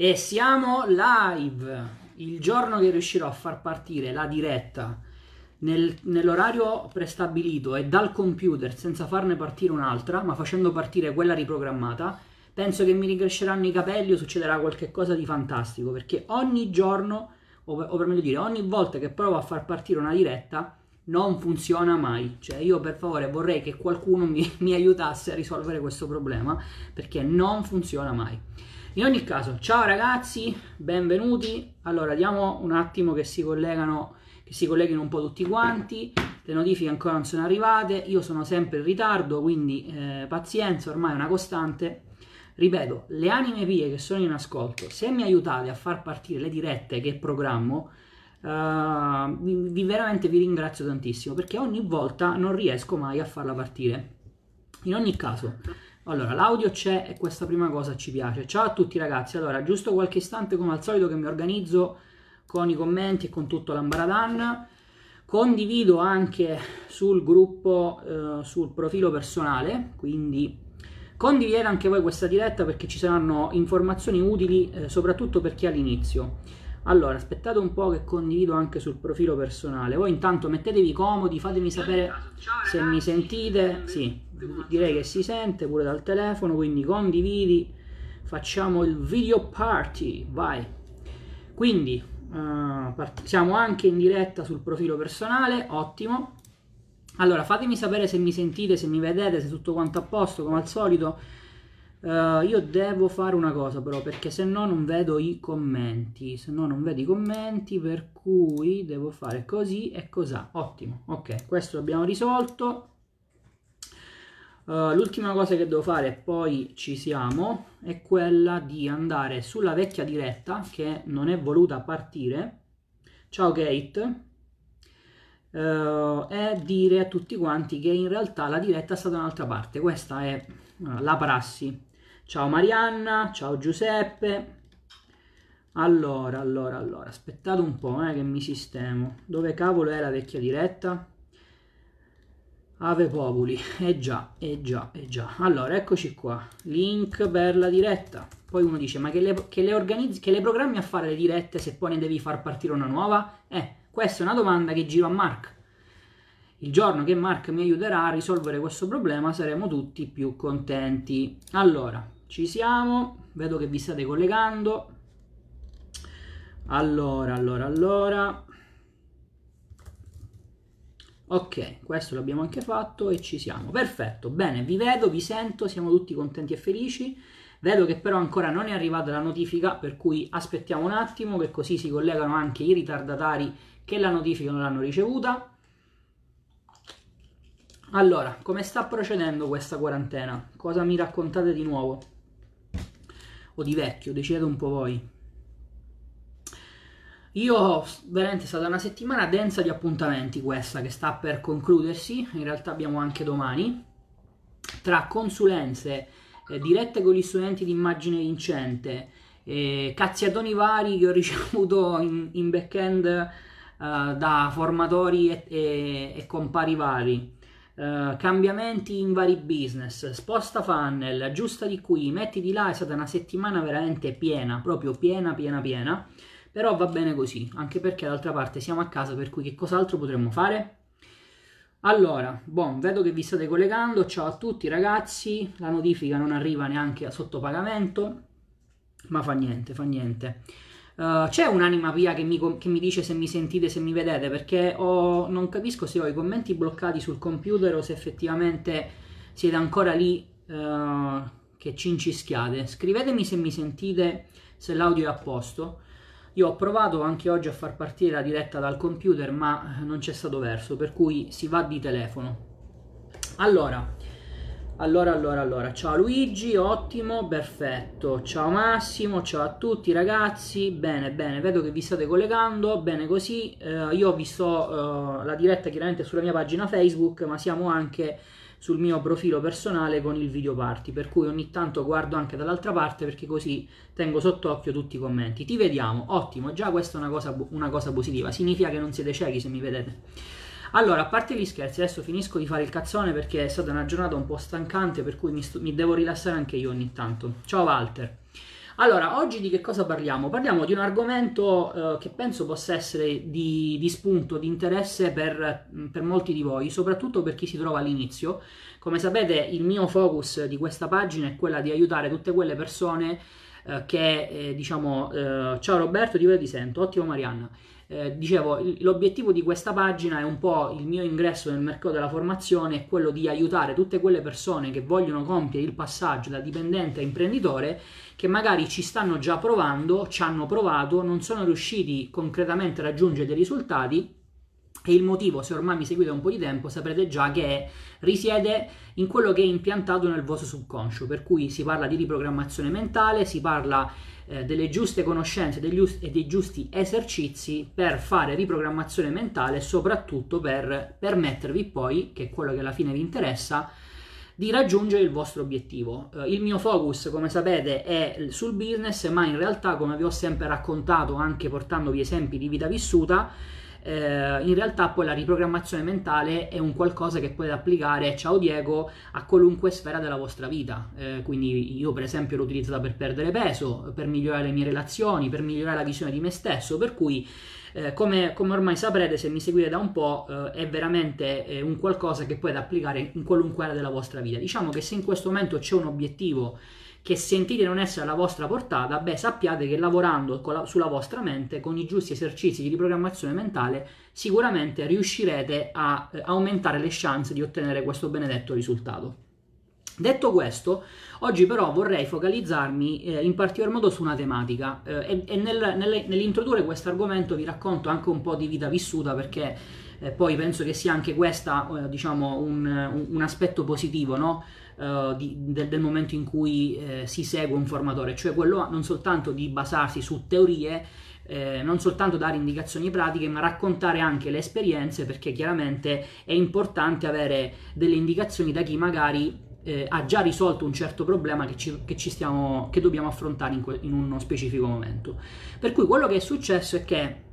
E siamo live! Il giorno che riuscirò a far partire la diretta nel, nell'orario prestabilito e dal computer senza farne partire un'altra, ma facendo partire quella riprogrammata, penso che mi ricresceranno i capelli o succederà qualcosa di fantastico, perché ogni giorno, o, o per meglio dire, ogni volta che provo a far partire una diretta, non funziona mai. Cioè, io per favore vorrei che qualcuno mi, mi aiutasse a risolvere questo problema, perché non funziona mai. In ogni caso, ciao ragazzi, benvenuti. Allora, diamo un attimo che si collegano, che si colleghino un po' tutti quanti. Le notifiche ancora non sono arrivate, io sono sempre in ritardo, quindi eh, pazienza, ormai è una costante. Ripeto, le anime pie che sono in ascolto, se mi aiutate a far partire le dirette che programmo, uh, vi, veramente vi ringrazio tantissimo perché ogni volta non riesco mai a farla partire. In ogni caso, allora, l'audio c'è e questa prima cosa ci piace. Ciao a tutti ragazzi, allora, giusto qualche istante come al solito che mi organizzo con i commenti e con tutto l'ambaradan. Condivido anche sul gruppo, eh, sul profilo personale, quindi condividete anche voi questa diretta perché ci saranno informazioni utili eh, soprattutto per chi è all'inizio. Allora, aspettate un po' che condivido anche sul profilo personale. Voi intanto mettetevi comodi, fatemi sapere se mi sentite. Sì, direi che si sente pure dal telefono, quindi condividi. Facciamo il video party, vai. Quindi, uh, siamo anche in diretta sul profilo personale, ottimo. Allora, fatemi sapere se mi sentite, se mi vedete, se tutto quanto a posto, come al solito Uh, io devo fare una cosa però perché se no non vedo i commenti. Se no non vedo i commenti per cui devo fare così e cos'ha. Ottimo ok questo l'abbiamo risolto. Uh, l'ultima cosa che devo fare poi ci siamo è quella di andare sulla vecchia diretta che non è voluta partire. Ciao Kate. Uh, e dire a tutti quanti che in realtà la diretta è stata da un'altra parte. Questa è la prassi Ciao Marianna, ciao Giuseppe. Allora, allora, allora, aspettate un po' eh, che mi sistemo. Dove cavolo è la vecchia diretta? Ave Populi, eh già, eh già, eh già. Allora, eccoci qua, link per la diretta. Poi uno dice, ma che le, che le organizzi, che le programmi a fare le dirette se poi ne devi far partire una nuova? Eh, questa è una domanda che giro a Mark. Il giorno che Mark mi aiuterà a risolvere questo problema saremo tutti più contenti. Allora, ci siamo, vedo che vi state collegando. Allora, allora, allora. Ok, questo l'abbiamo anche fatto e ci siamo. Perfetto, bene, vi vedo, vi sento, siamo tutti contenti e felici. Vedo che però ancora non è arrivata la notifica, per cui aspettiamo un attimo che così si collegano anche i ritardatari che la notifica non l'hanno ricevuta. Allora, come sta procedendo questa quarantena? Cosa mi raccontate di nuovo? O di vecchio, decidete un po' voi. Io veramente è stata una settimana densa di appuntamenti questa che sta per concludersi, in realtà abbiamo anche domani, tra consulenze eh, dirette con gli studenti di immagine vincente, eh, cazziatoni vari che ho ricevuto in, in back-end eh, da formatori e, e, e compari vari, Uh, cambiamenti in vari business, sposta funnel, aggiusta di qui, metti di là, è stata una settimana veramente piena, proprio piena, piena, piena, però va bene così, anche perché d'altra parte siamo a casa, per cui che cos'altro potremmo fare? Allora, bon, vedo che vi state collegando, ciao a tutti ragazzi, la notifica non arriva neanche a sottopagamento, ma fa niente, fa niente. Uh, c'è un'anima via che mi, che mi, dice se mi sentite, se mi vedete, perché ho, non capisco se ho i commenti bloccati sul computer o se effettivamente siete ancora lì uh, che cincischiate. Scrivetemi se mi sentite, se l'audio è a posto. Io ho provato anche oggi a far partire la diretta dal computer, ma non c'è stato verso, per cui si va di telefono. Allora, allora, allora, allora, ciao Luigi, ottimo, perfetto. Ciao Massimo, ciao a tutti ragazzi. Bene, bene, vedo che vi state collegando, bene così. Eh, io ho visto eh, la diretta chiaramente sulla mia pagina Facebook, ma siamo anche sul mio profilo personale con il video party, per cui ogni tanto guardo anche dall'altra parte perché così tengo sott'occhio tutti i commenti. Ti vediamo, ottimo, già questa è una cosa, una cosa positiva, significa che non siete ciechi se mi vedete. Allora, a parte gli scherzi, adesso finisco di fare il cazzone perché è stata una giornata un po' stancante, per cui mi, mi devo rilassare anche io ogni tanto. Ciao Walter. Allora, oggi di che cosa parliamo? Parliamo di un argomento eh, che penso possa essere di, di spunto, di interesse per, per, molti di voi, soprattutto per chi si trova all'inizio. Come sapete, il mio focus di questa pagina è quella di aiutare tutte quelle persone eh, che, eh, diciamo, eh, ciao Roberto, di voi ti sento, ottimo Marianna. Eh, dicevo, l'obiettivo di questa pagina è un po' il mio ingresso nel mercato della formazione, è quello di aiutare tutte quelle persone che vogliono compiere il passaggio da dipendente a imprenditore, che magari ci stanno già provando, ci hanno provato, non sono riusciti concretamente a raggiungere dei risultati e il motivo, se ormai mi seguite da un po' di tempo, saprete già che risiede in quello che è impiantato nel vostro subconscio, per cui si parla di riprogrammazione mentale, si parla eh, delle giuste conoscenze degli, e dei giusti esercizi per fare riprogrammazione mentale soprattutto per permettervi poi, che è quello che alla fine vi interessa, di raggiungere il vostro obiettivo. Eh, il mio focus, come sapete, è sul business, ma in realtà, come vi ho sempre raccontato, anche portandovi esempi di vita vissuta, eh, in realtà poi la riprogrammazione mentale è un qualcosa che potete applicare, ciao Diego, a qualunque sfera della vostra vita. Eh, quindi io per esempio l'ho utilizzata per perdere peso, per migliorare le mie relazioni, per migliorare la visione di me stesso, per cui eh, come, come, ormai saprete se mi seguite da un po' eh, è veramente eh, un qualcosa che potete applicare in qualunque area della vostra vita. Diciamo che se in questo momento c'è un obiettivo che sentite non essere alla vostra portata, beh sappiate che lavorando la, sulla vostra mente, con i giusti esercizi di riprogrammazione mentale, sicuramente riuscirete a eh, aumentare le chance di ottenere questo benedetto risultato. Detto questo, oggi però vorrei focalizzarmi eh, in particolar modo su una tematica eh, e, nel, nel, nell'introdurre questo argomento vi racconto anche un po' di vita vissuta perché eh, poi penso che sia anche questo eh, diciamo un, un, un, aspetto positivo no? Uh, di, del, del, momento in cui eh, si segue un formatore, cioè quello non soltanto di basarsi su teorie, eh, non soltanto dare indicazioni pratiche, ma raccontare anche le esperienze, perché chiaramente è importante avere delle indicazioni da chi magari eh, ha già risolto un certo problema che, ci, che, ci stiamo, che dobbiamo affrontare in, que, in, uno specifico momento. Per cui quello che è successo è che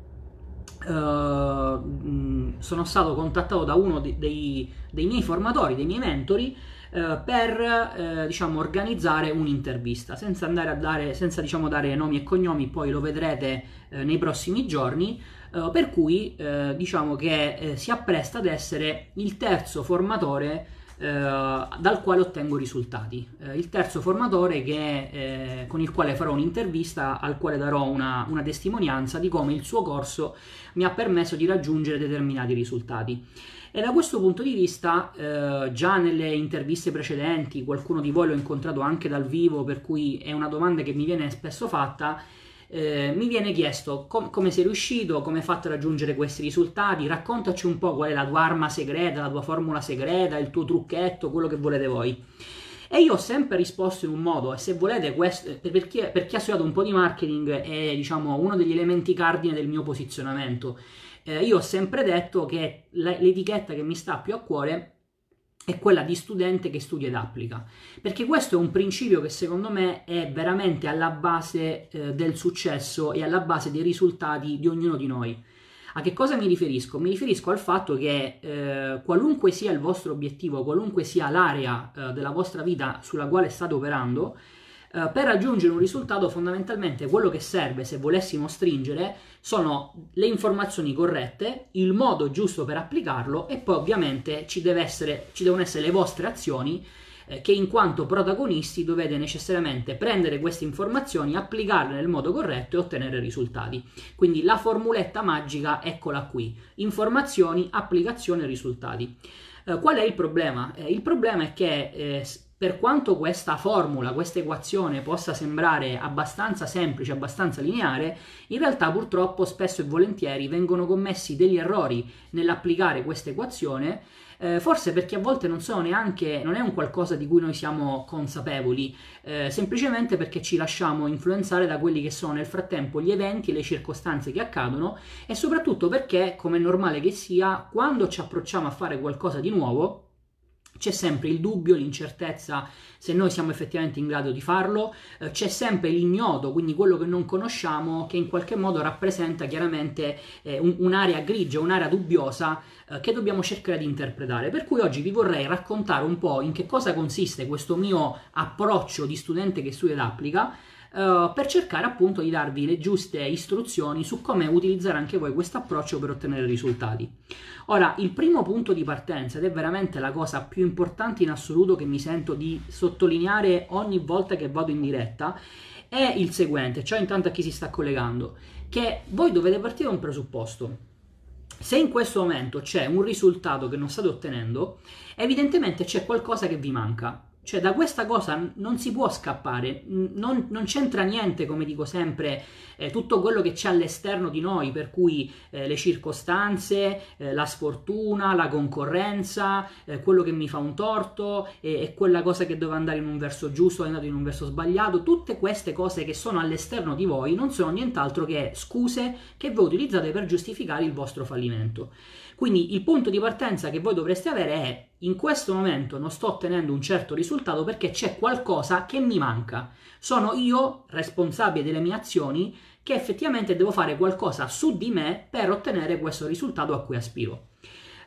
uh, sono stato contattato da uno dei, dei, dei miei formatori, dei miei mentori, eh, per eh, diciamo, organizzare un'intervista senza andare a dare, senza diciamo, dare nomi e cognomi, poi lo vedrete eh, nei prossimi giorni. Eh, per cui eh, diciamo che si appresta ad essere il terzo formatore dal quale ottengo risultati. il terzo formatore che, con il quale farò un'intervista, al quale darò una, una testimonianza di come il suo corso mi ha permesso di raggiungere determinati risultati. E da questo punto di vista, eh, già nelle interviste precedenti, qualcuno di voi l'ho incontrato anche dal vivo, per cui è una domanda che mi viene spesso fatta, eh, mi viene chiesto com- come sei riuscito, come hai fatto a raggiungere questi risultati, raccontaci un po' qual è la tua arma segreta, la tua formula segreta, il tuo trucchetto, quello che volete voi. E io ho sempre risposto in un modo, e se volete, questo, per, chi, per chi ha studiato un po' di marketing, è diciamo, uno degli elementi cardine del mio posizionamento eh, io ho sempre detto che l'etichetta che mi sta più a cuore è quella di studente che studia ed applica, perché questo è un principio che secondo me è veramente alla base eh, del successo e alla base dei risultati di ognuno di noi. A che cosa mi riferisco? Mi riferisco al fatto che eh, qualunque sia il vostro obiettivo, qualunque sia l'area eh, della vostra vita sulla quale state operando, eh, per raggiungere un risultato fondamentalmente quello che serve se volessimo stringere sono le informazioni corrette, il modo giusto per applicarlo e poi ovviamente ci, essere, ci devono essere le vostre azioni eh, che in quanto protagonisti dovete necessariamente prendere queste informazioni, applicarle nel modo corretto e ottenere risultati. Quindi la formuletta magica eccola qui, informazioni, applicazione, risultati. Eh, qual è il problema? Eh, il problema è che per quanto questa formula, questa equazione possa sembrare abbastanza semplice, abbastanza lineare, in realtà purtroppo spesso e volentieri vengono commessi degli errori nell'applicare questa equazione, eh, forse perché a volte non sono neanche, non è un qualcosa di cui noi siamo consapevoli, eh, semplicemente perché ci lasciamo influenzare da quelli che sono nel frattempo gli eventi le circostanze che accadono e soprattutto perché, come è normale che sia, quando ci approcciamo a fare qualcosa di nuovo, c'è sempre il dubbio, l'incertezza se noi siamo effettivamente in grado di farlo, eh, c'è sempre l'ignoto, quindi quello che non conosciamo, che in qualche modo rappresenta chiaramente eh, un, un'area grigia, un'area dubbiosa eh, che dobbiamo cercare di interpretare. Per cui oggi vi vorrei raccontare un po' in che cosa consiste questo mio approccio di studente che studia ed applica, uh, per cercare appunto di darvi le giuste istruzioni su come utilizzare anche voi questo approccio per ottenere risultati. Ora, il primo punto di partenza, ed è veramente la cosa più importante in assoluto che mi sento di sottolineare ogni volta che vado in diretta, è il seguente, cioè intanto a chi si sta collegando, che voi dovete partire da un presupposto. Se in questo momento c'è un risultato che non state ottenendo, evidentemente c'è qualcosa che vi manca. Cioè da questa cosa non si può scappare, non, non c'entra niente, come dico sempre, eh, tutto quello che c'è all'esterno di noi, per cui eh, le circostanze, eh, la sfortuna, la concorrenza, eh, quello che mi fa un torto e quella cosa che doveva andare in un verso giusto è andato in un verso sbagliato, tutte queste cose che sono all'esterno di voi non sono nient'altro che scuse che voi utilizzate per giustificare il vostro fallimento. Quindi il punto di partenza che voi dovreste avere è in questo momento non sto ottenendo un certo risultato perché c'è qualcosa che mi manca. Sono io responsabile delle mie azioni che effettivamente devo fare qualcosa su di me per ottenere questo risultato a cui aspiro.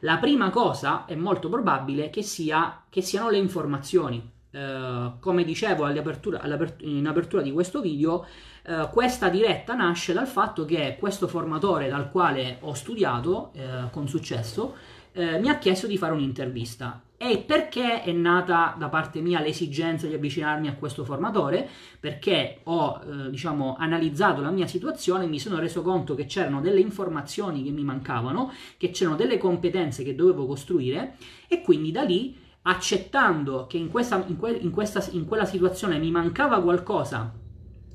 La prima cosa è molto probabile che, sia, che siano le informazioni. Uh, come dicevo in apertura di questo video, uh, questa diretta nasce dal fatto che questo formatore dal quale ho studiato uh, con successo mi ha chiesto di fare un'intervista. E perché è nata da parte mia l'esigenza di avvicinarmi a questo formatore? Perché ho diciamo, analizzato la mia situazione mi sono reso conto che c'erano delle informazioni che mi mancavano, che c'erano delle competenze che dovevo costruire e quindi da lì accettando che in, questa, in, que, in, questa, in quella situazione mi mancava qualcosa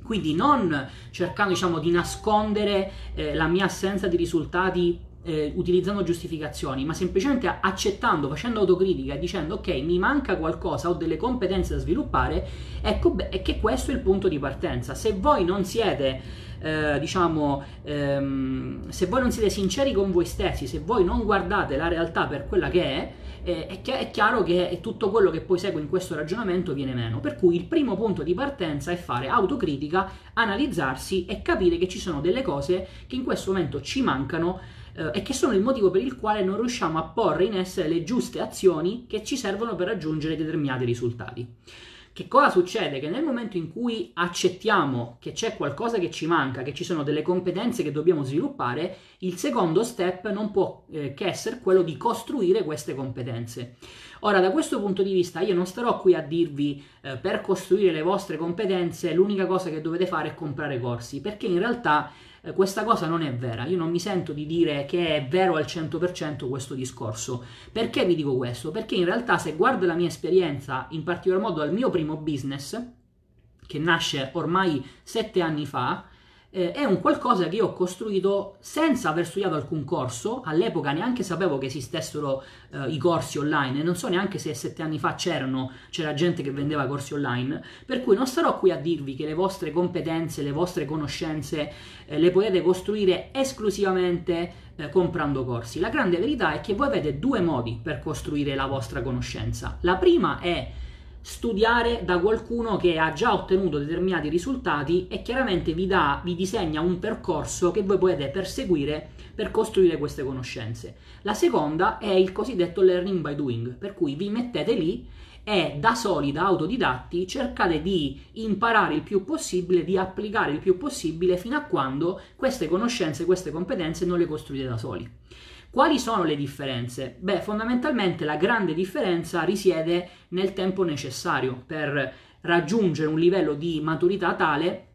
quindi non cercando diciamo, di nascondere eh, la mia assenza di risultati eh, utilizzando giustificazioni, ma semplicemente accettando, facendo autocritica e dicendo ok, mi manca qualcosa, ho delle competenze da sviluppare, ecco beh, è che questo è il punto di partenza. Se voi non siete, eh, diciamo, ehm, se voi non siete sinceri con voi stessi, se voi non guardate la realtà per quella che è, eh, è, chi- è, chiaro che tutto quello che poi segue in questo ragionamento viene meno. Per cui il primo punto di partenza è fare autocritica, analizzarsi e capire che ci sono delle cose che in questo momento ci mancano eh, e che sono il motivo per il quale non riusciamo a porre in essere le giuste azioni che ci servono per raggiungere determinati risultati. Che cosa succede? Che nel momento in cui accettiamo che c'è qualcosa che ci manca, che ci sono delle competenze che dobbiamo sviluppare, il secondo step non può eh, che essere quello di costruire queste competenze. Ora, da questo punto di vista, io non starò qui a dirvi eh, per costruire le vostre competenze l'unica cosa che dovete fare è comprare corsi, perché in realtà eh, questa cosa non è vera. Io non mi sento di dire che è vero al 100% questo discorso. Perché vi dico questo? Perché in realtà se guardo la mia esperienza, in particolar modo al mio primo business, che nasce ormai sette anni fa, eh, è un qualcosa che io ho costruito senza aver studiato alcun corso, all'epoca neanche sapevo che esistessero eh, i corsi online e non so neanche se sette anni fa c'erano, c'era gente che vendeva corsi online, per cui non starò qui a dirvi che le vostre competenze, le vostre conoscenze eh, le potete costruire esclusivamente eh, comprando corsi. La grande verità è che voi avete due modi per costruire la vostra conoscenza. La prima è studiare da qualcuno che ha già ottenuto determinati risultati e chiaramente vi, dà, vi disegna un percorso che voi potete perseguire per costruire queste conoscenze. La seconda è il cosiddetto learning by doing, per cui vi mettete lì e da soli, da autodidatti, cercate di imparare il più possibile, di applicare il più possibile fino a quando queste conoscenze, queste competenze non le costruite da soli. Quali sono le differenze? Beh, fondamentalmente la grande differenza risiede nel tempo necessario per raggiungere un livello di maturità tale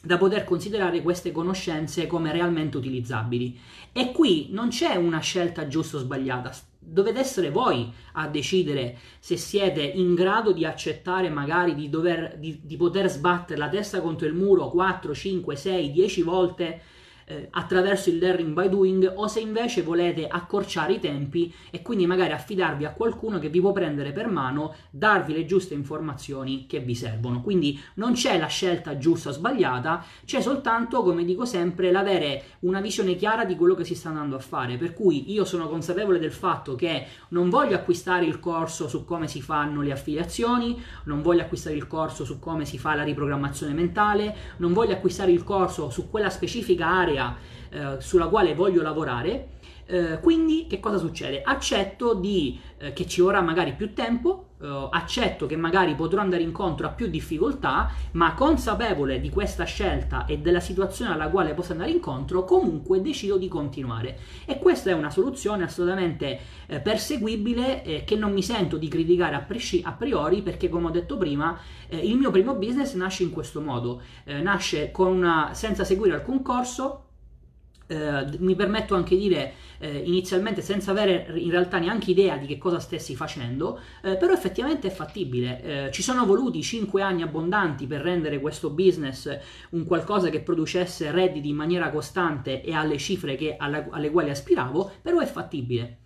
da poter considerare queste conoscenze come realmente utilizzabili. E qui non c'è una scelta giusta o sbagliata, dovete essere voi a decidere se siete in grado di accettare magari di, dover, di, di poter sbattere la testa contro il muro 4, 5, 6, 10 volte eh, attraverso il learning by doing o se invece volete accorciare i tempi e quindi magari affidarvi a qualcuno che vi può prendere per mano, darvi le giuste informazioni che vi servono. Quindi non c'è la scelta giusta o sbagliata, c'è soltanto, come dico sempre, l'avere una visione chiara di quello che si sta andando a fare. Per cui io sono consapevole del fatto che non voglio acquistare il corso su come si fanno le affiliazioni, non voglio acquistare il corso su come si fa la riprogrammazione mentale, non voglio acquistare il corso su quella specifica area area eh, sulla quale voglio lavorare, Eh, quindi che cosa succede? Accetto di, eh, che ci vorrà magari più tempo, eh, accetto che magari potrò andare incontro a più difficoltà, ma consapevole di questa scelta e della situazione alla quale posso andare incontro, comunque decido di continuare. E questa è una soluzione assolutamente eh, perseguibile eh, che non mi sento di criticare a, presci- a priori perché come ho detto prima il mio primo business nasce in questo modo, nasce una, senza seguire alcun corso, eh, mi permetto anche di dire eh, inizialmente senza avere in realtà neanche idea di che cosa stessi facendo, eh, però effettivamente è fattibile. Eh, ci sono voluti 5 anni abbondanti per rendere questo business un qualcosa che producesse redditi in maniera costante e alle cifre che, alla, alle quali aspiravo, però è fattibile.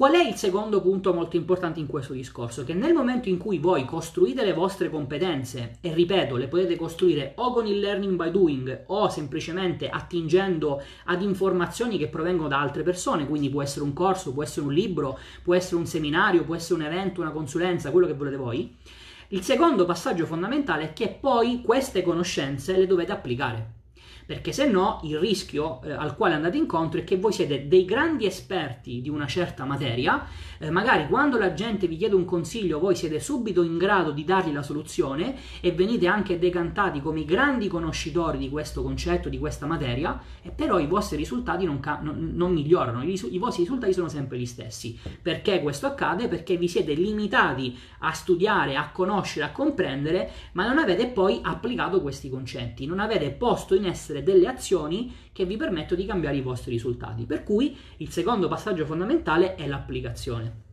Qual è il secondo punto molto importante in questo discorso? Che nel momento in cui voi costruite le vostre competenze, e ripeto, le potete costruire o con il learning by doing o semplicemente attingendo ad informazioni che provengono da altre persone, quindi può essere un corso, può essere un libro, può essere un seminario, può essere un evento, una consulenza, quello che volete voi. Il secondo passaggio fondamentale è che poi queste conoscenze le dovete applicare perché se no il rischio eh, al quale andate incontro è che voi siete dei grandi esperti di una certa materia, eh, magari quando la gente vi chiede un consiglio voi siete subito in grado di dargli la soluzione e venite anche decantati come i grandi conoscitori di questo concetto, di questa materia, e però i vostri risultati non, ca- non, non migliorano, I, I vostri risultati sono sempre gli stessi. Perché questo accade? Perché vi siete limitati a studiare, a conoscere, a comprendere, ma non avete poi applicato questi concetti, non avete posto in essere essere delle azioni che vi permettono di cambiare i vostri risultati. Per cui il secondo passaggio fondamentale è l'applicazione.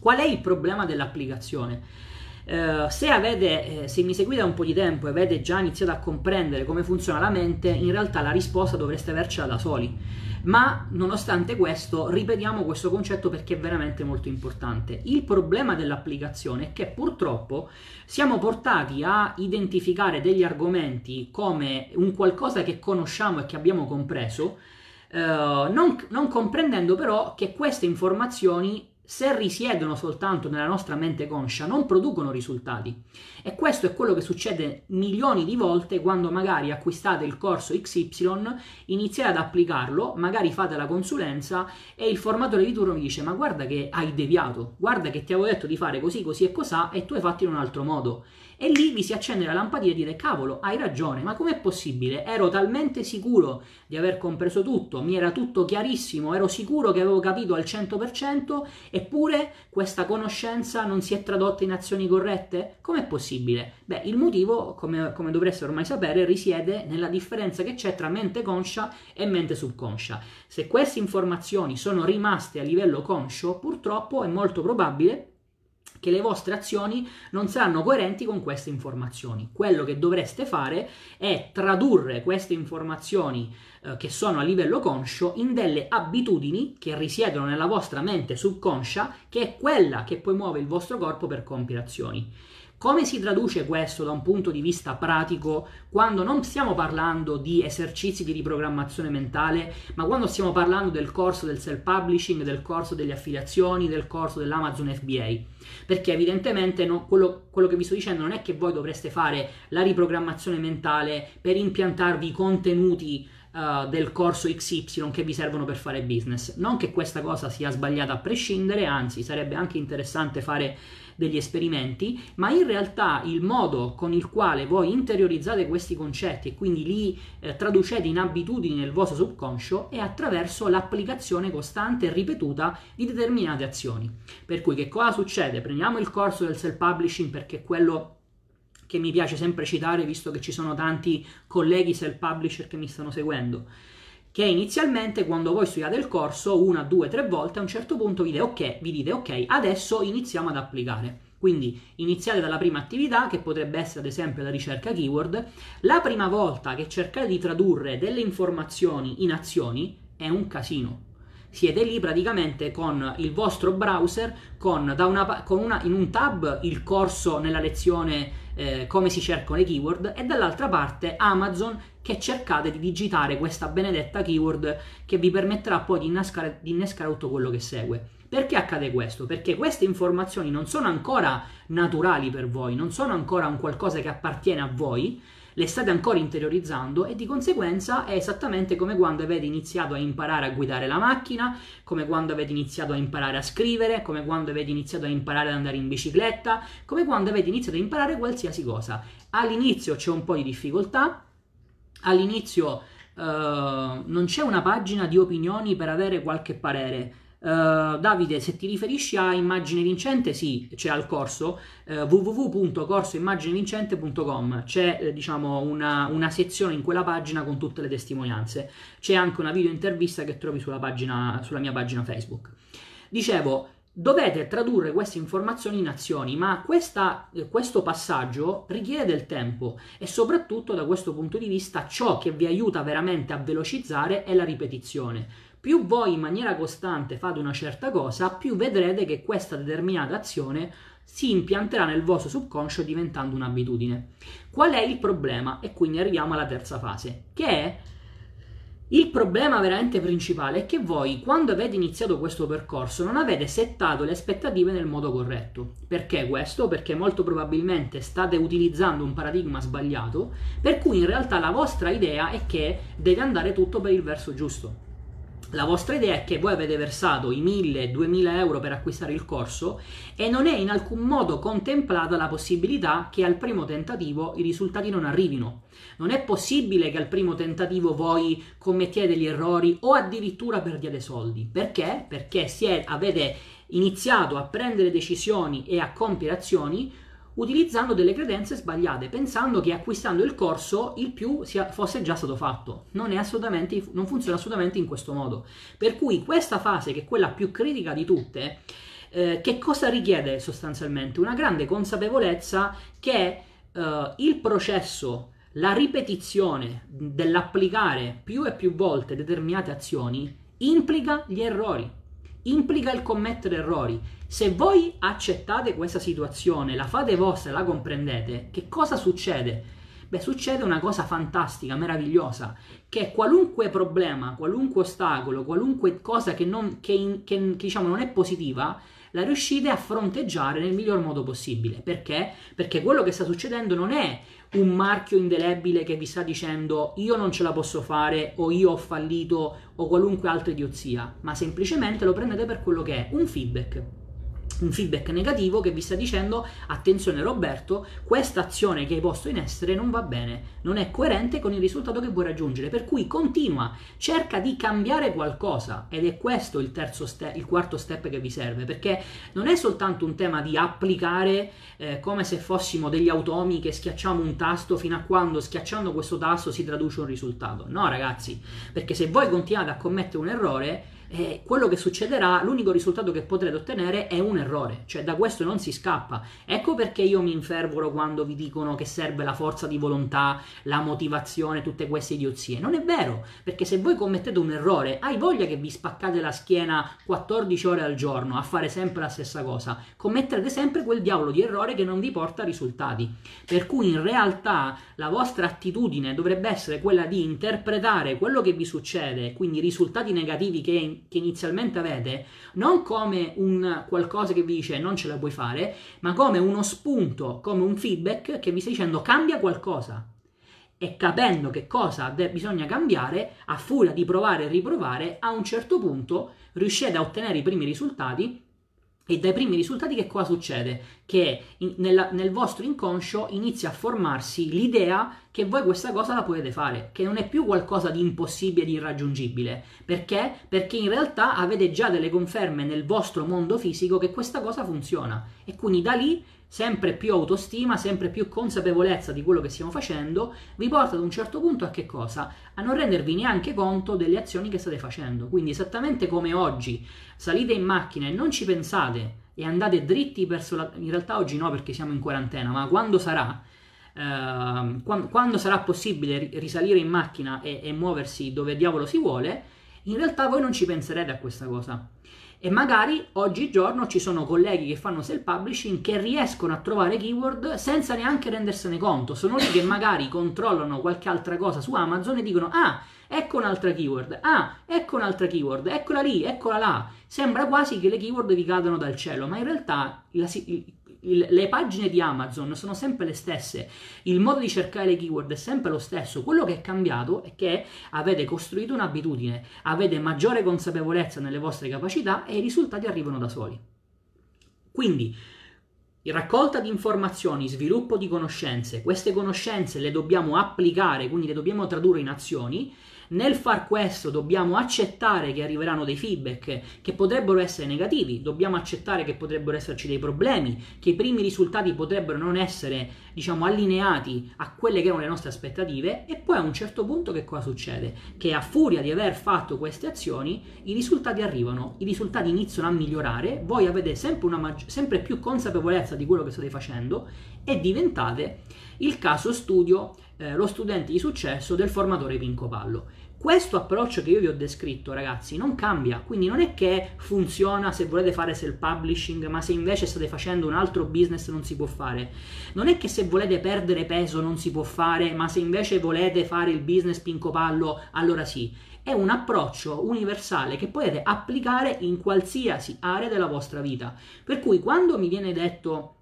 Qual è il problema dell'applicazione? Uh, se, avete, eh, se mi seguite da un po' di tempo e avete già iniziato a comprendere come funziona la mente, in realtà la risposta dovreste avercela da soli ma nonostante questo ripetiamo questo concetto perché è veramente molto importante. Il problema dell'applicazione è che purtroppo siamo portati a identificare degli argomenti come un qualcosa che conosciamo e che abbiamo compreso, eh, non, non comprendendo però che queste informazioni se risiedono soltanto nella nostra mente conscia, non producono risultati. E questo è quello che succede milioni di volte quando magari acquistate il corso XY, iniziate ad applicarlo, magari fate la consulenza e il formatore di turno vi dice ma guarda che hai deviato, guarda che ti avevo detto di fare così, così e cos'ha e tu hai fatto in un altro modo. E lì vi si accende la lampadina e dire cavolo, hai ragione, ma com'è possibile? Ero talmente sicuro di aver compreso tutto, mi era tutto chiarissimo, ero sicuro che avevo capito al 100%, eppure questa conoscenza non si è tradotta in azioni corrette? Com'è possibile? Beh, il motivo, come, come dovreste ormai sapere, risiede nella differenza che c'è tra mente conscia e mente subconscia. Se queste informazioni sono rimaste a livello conscio, purtroppo è molto probabile che le vostre azioni non saranno coerenti con queste informazioni. Quello che dovreste fare è tradurre queste informazioni eh, che sono a livello conscio in delle abitudini che risiedono nella vostra mente subconscia, che è quella che poi muove il vostro corpo per compiere azioni. Come si traduce questo da un punto di vista pratico quando non stiamo parlando di esercizi di riprogrammazione mentale, ma quando stiamo parlando del corso del self-publishing, del corso delle affiliazioni, del corso dell'Amazon FBA? Perché evidentemente no, quello, quello che vi sto dicendo non è che voi dovreste fare la riprogrammazione mentale per impiantarvi i contenuti Uh, del corso XY che vi servono per fare business. Non che questa cosa sia sbagliata a prescindere, anzi sarebbe anche interessante fare degli esperimenti, ma in realtà il modo con il quale voi interiorizzate questi concetti e quindi li eh, traducete in abitudini nel vostro subconscio è attraverso l'applicazione costante e ripetuta di determinate azioni. Per cui che cosa succede? Prendiamo il corso del self-publishing perché è quello che mi piace sempre citare visto che ci sono tanti colleghi self-publisher che mi stanno seguendo che inizialmente quando voi studiate il corso una, due, tre volte a un certo punto vi dite ok, vi dite, ok adesso iniziamo ad applicare. Quindi iniziate dalla prima attività, che potrebbe essere ad esempio la ricerca keyword. La prima volta che cercate di tradurre delle informazioni in azioni è un casino. Siete lì praticamente con il vostro browser, con, una, con una, in un tab il corso nella lezione eh, come si cercano le keyword e dall'altra parte Amazon che cercate di digitare questa benedetta keyword che vi permetterà poi di innescare, di innescare tutto quello che segue. Perché accade questo? Perché queste informazioni non sono ancora naturali per voi, non sono ancora un qualcosa che appartiene a voi, le state ancora interiorizzando e di conseguenza è esattamente come quando avete iniziato a imparare a guidare la macchina, come quando avete iniziato a imparare a scrivere, come quando avete iniziato a imparare ad andare in bicicletta, come quando avete iniziato a imparare qualsiasi cosa. All'inizio c'è un po' di difficoltà, all'inizio uh, non c'è una pagina di opinioni per avere qualche parere Uh, Davide, se ti riferisci a Immagine Vincente, sì, c'è al corso uh, www.corsoimmaginevincente.com. C'è eh, diciamo una, una, sezione in quella pagina con tutte le testimonianze. C'è anche una video intervista che trovi sulla, pagina, sulla mia pagina Facebook. Dicevo, dovete tradurre queste informazioni in azioni, ma questa, eh, questo passaggio richiede del tempo e soprattutto da questo punto di vista ciò che vi aiuta veramente a velocizzare è la ripetizione più voi in maniera costante fate una certa cosa, più vedrete che questa determinata azione si impianterà nel vostro subconscio diventando un'abitudine. Qual è il problema? E quindi arriviamo alla terza fase, che è il problema veramente principale è che voi, quando avete iniziato questo percorso, non avete settato le aspettative nel modo corretto. Perché questo? Perché molto probabilmente state utilizzando un paradigma sbagliato, per cui in realtà la vostra idea è che deve andare tutto per il verso giusto. La vostra idea è che voi avete versato i 1000-2000 euro per acquistare il corso e non è in alcun modo contemplata la possibilità che al primo tentativo i risultati non arrivino. Non è possibile che al primo tentativo voi commettiate degli errori o addirittura perdiate soldi. Perché? Perché è, avete iniziato a prendere decisioni e a compiere azioni utilizzando delle credenze sbagliate, pensando che acquistando il corso il più sia, fosse già stato fatto. Non, non funziona assolutamente in questo modo. Per cui questa fase, che è quella più critica di tutte, eh, che cosa richiede sostanzialmente? Una grande consapevolezza che eh, il processo, la ripetizione dell'applicare più e più volte determinate azioni implica gli errori implica il commettere errori. Se voi accettate questa situazione, la fate vostra e la comprendete, che cosa succede? Beh, succede una cosa fantastica, meravigliosa, che qualunque problema, qualunque ostacolo, qualunque cosa che, non, che, che diciamo, non è positiva, la riuscite a fronteggiare nel miglior modo possibile. Perché? Perché quello che sta succedendo non è un marchio indelebile che vi sta dicendo io non ce la posso fare o io ho fallito o qualunque altra idiozia, ma semplicemente lo prendete per quello che è un feedback un feedback negativo che vi sta dicendo attenzione Roberto, questa azione che hai posto in essere non va bene, non è coerente con il risultato che vuoi raggiungere, per cui continua, cerca di cambiare qualcosa ed è questo il terzo step, il quarto step che vi serve, perché non è soltanto un tema di applicare eh, come se fossimo degli automi che schiacciamo un tasto fino a quando schiacciando questo tasto si traduce un risultato. No ragazzi, perché se voi continuate a commettere un errore eh, quello che succederà, l'unico risultato che potrete ottenere è un errore, cioè da questo non si scappa. Ecco perché io mi infervoro quando vi dicono che serve la forza di volontà, la motivazione, tutte queste idiozie. Non è vero, perché se voi commettete un errore, hai voglia che vi spaccate la schiena 14 ore al giorno a fare sempre la stessa cosa, commetterete sempre quel diavolo di errore che non vi porta risultati. Per cui in realtà la vostra attitudine dovrebbe essere quella di interpretare quello che vi succede, quindi risultati negativi che che inizialmente avete non come un qualcosa che vi dice non ce la puoi fare, ma come uno spunto, come un feedback che vi sta dicendo cambia qualcosa. E capendo che cosa de- bisogna cambiare, a furia di provare e riprovare, a un certo punto riuscite a ottenere i primi risultati e dai primi risultati che cosa succede? Che in, nella, nel vostro inconscio inizia a formarsi l'idea che voi questa cosa la potete fare, che non è più qualcosa di impossibile, di irraggiungibile. Perché? Perché in realtà avete già delle conferme nel vostro mondo fisico che questa cosa funziona. E quindi da lì sempre più autostima, sempre più consapevolezza di quello che stiamo facendo, vi porta ad un certo punto a che cosa? A non rendervi neanche conto delle azioni che state facendo. Quindi esattamente come oggi salite in macchina e non ci pensate e andate dritti verso la... in realtà oggi no perché siamo in quarantena, ma quando sarà, eh, quando, quando, sarà possibile risalire in macchina e, e muoversi dove diavolo si vuole, in realtà voi non ci penserete a questa cosa e magari oggigiorno ci sono colleghi che fanno self-publishing che riescono a trovare keyword senza neanche rendersene conto. Sono lì che magari controllano qualche altra cosa su Amazon e dicono ah, ecco un'altra keyword, ah, ecco un'altra keyword, eccola lì, eccola là. Sembra quasi che le keyword vi cadano dal cielo, ma in realtà la, il, le pagine di Amazon sono sempre le stesse, il modo di cercare le keyword è sempre lo stesso, quello che è cambiato è che avete costruito un'abitudine, avete maggiore consapevolezza nelle vostre capacità e i risultati arrivano da soli. Quindi, raccolta di informazioni, sviluppo di conoscenze, queste conoscenze le dobbiamo applicare, quindi le dobbiamo tradurre in azioni nel far questo dobbiamo accettare che arriveranno dei feedback che potrebbero essere negativi, dobbiamo accettare che potrebbero esserci dei problemi, che i primi risultati potrebbero non essere, diciamo, allineati a quelle che erano le nostre aspettative e poi a un certo punto che cosa succede? Che a furia di aver fatto queste azioni i risultati arrivano, i risultati iniziano a migliorare, voi avete sempre, maggi- sempre più consapevolezza di quello che state facendo e diventate il caso studio, eh, lo studente di successo del formatore Pinco Pallo. Questo approccio che io vi ho descritto, ragazzi, non cambia, quindi non è che funziona se volete fare self-publishing, ma se invece state facendo un altro business non si può fare. Non è che se volete perdere peso non si può fare, ma se invece volete fare il business pinco pallo, allora sì. È un approccio universale che potete applicare in qualsiasi area della vostra vita. Per cui quando mi viene detto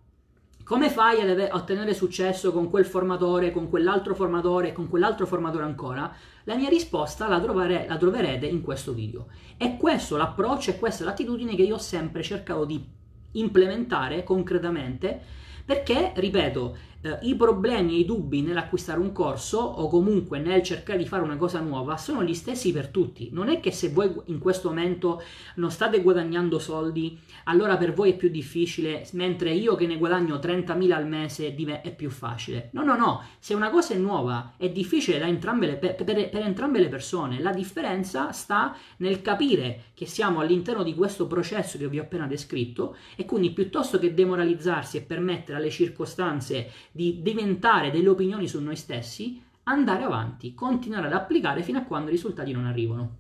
come fai a ottenere successo con quel formatore, con quell'altro formatore, con quell'altro formatore ancora? La mia risposta la, trovare, la troverete in questo video. E questo l'approccio e questa è l'attitudine che io ho sempre cercato di implementare concretamente perché, ripeto, eh, i problemi e i dubbi nell'acquistare un corso o comunque nel cercare di fare una cosa nuova sono gli stessi per tutti. Non è che se voi in questo momento non state guadagnando soldi, allora per voi è più difficile, mentre io che ne guadagno 30.000 al mese è più facile. No, no, no, se una cosa è nuova è difficile entrambe le, per, per, per entrambe le persone. La differenza sta nel capire che siamo all'interno di questo processo che vi ho appena descritto e quindi piuttosto che demoralizzarsi e permettere alle circostanze di diventare delle opinioni su noi stessi, andare avanti, continuare ad applicare fino a quando i risultati non arrivano.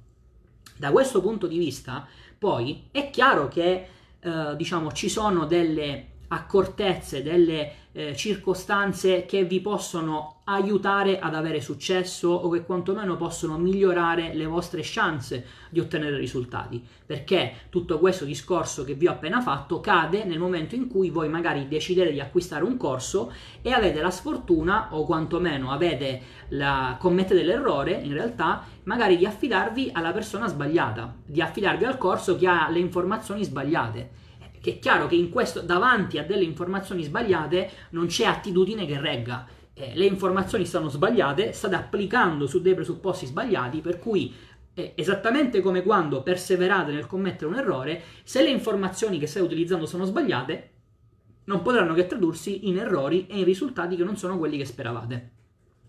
Da questo punto di vista, poi è chiaro che eh, diciamo ci sono delle accortezze, delle eh, circostanze che vi possono aiutare ad avere successo o che quantomeno possono migliorare le vostre chance di ottenere risultati. Perché tutto questo discorso che vi ho appena fatto cade nel momento in cui voi magari decidete di acquistare un corso e avete la sfortuna o quantomeno avete la, commettete l'errore in realtà magari di affidarvi alla persona sbagliata, di affidarvi al corso che ha le informazioni sbagliate che è chiaro che questo, davanti a delle informazioni sbagliate non c'è attitudine che regga. Eh, le informazioni stanno sbagliate, state applicando su dei presupposti sbagliati, per cui eh, esattamente come quando perseverate nel commettere un errore, se le informazioni che state utilizzando sono sbagliate, non potranno che tradursi in errori e in risultati che non sono quelli che speravate.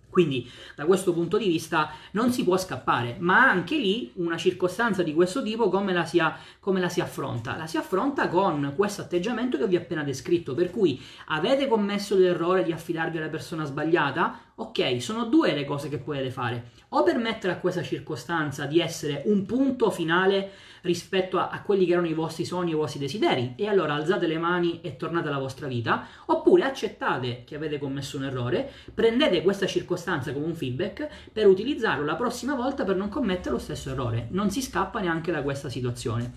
Quindi da questo punto di vista non si può scappare, ma anche lì una circostanza di questo tipo come la, si, come la si affronta? La si affronta con questo atteggiamento che vi ho appena descritto, per cui avete commesso l'errore di affidarvi alla persona sbagliata? Ok, sono due le cose che potete fare. O permettere a questa circostanza di essere un punto finale rispetto a, a, quelli che erano i vostri sogni e i vostri desideri e allora alzate le mani e tornate alla vostra vita, oppure accettate che avete commesso un errore, prendete questa circostanza come un feedback per utilizzarlo la prossima volta per non commettere lo stesso errore. Non si scappa neanche da questa situazione.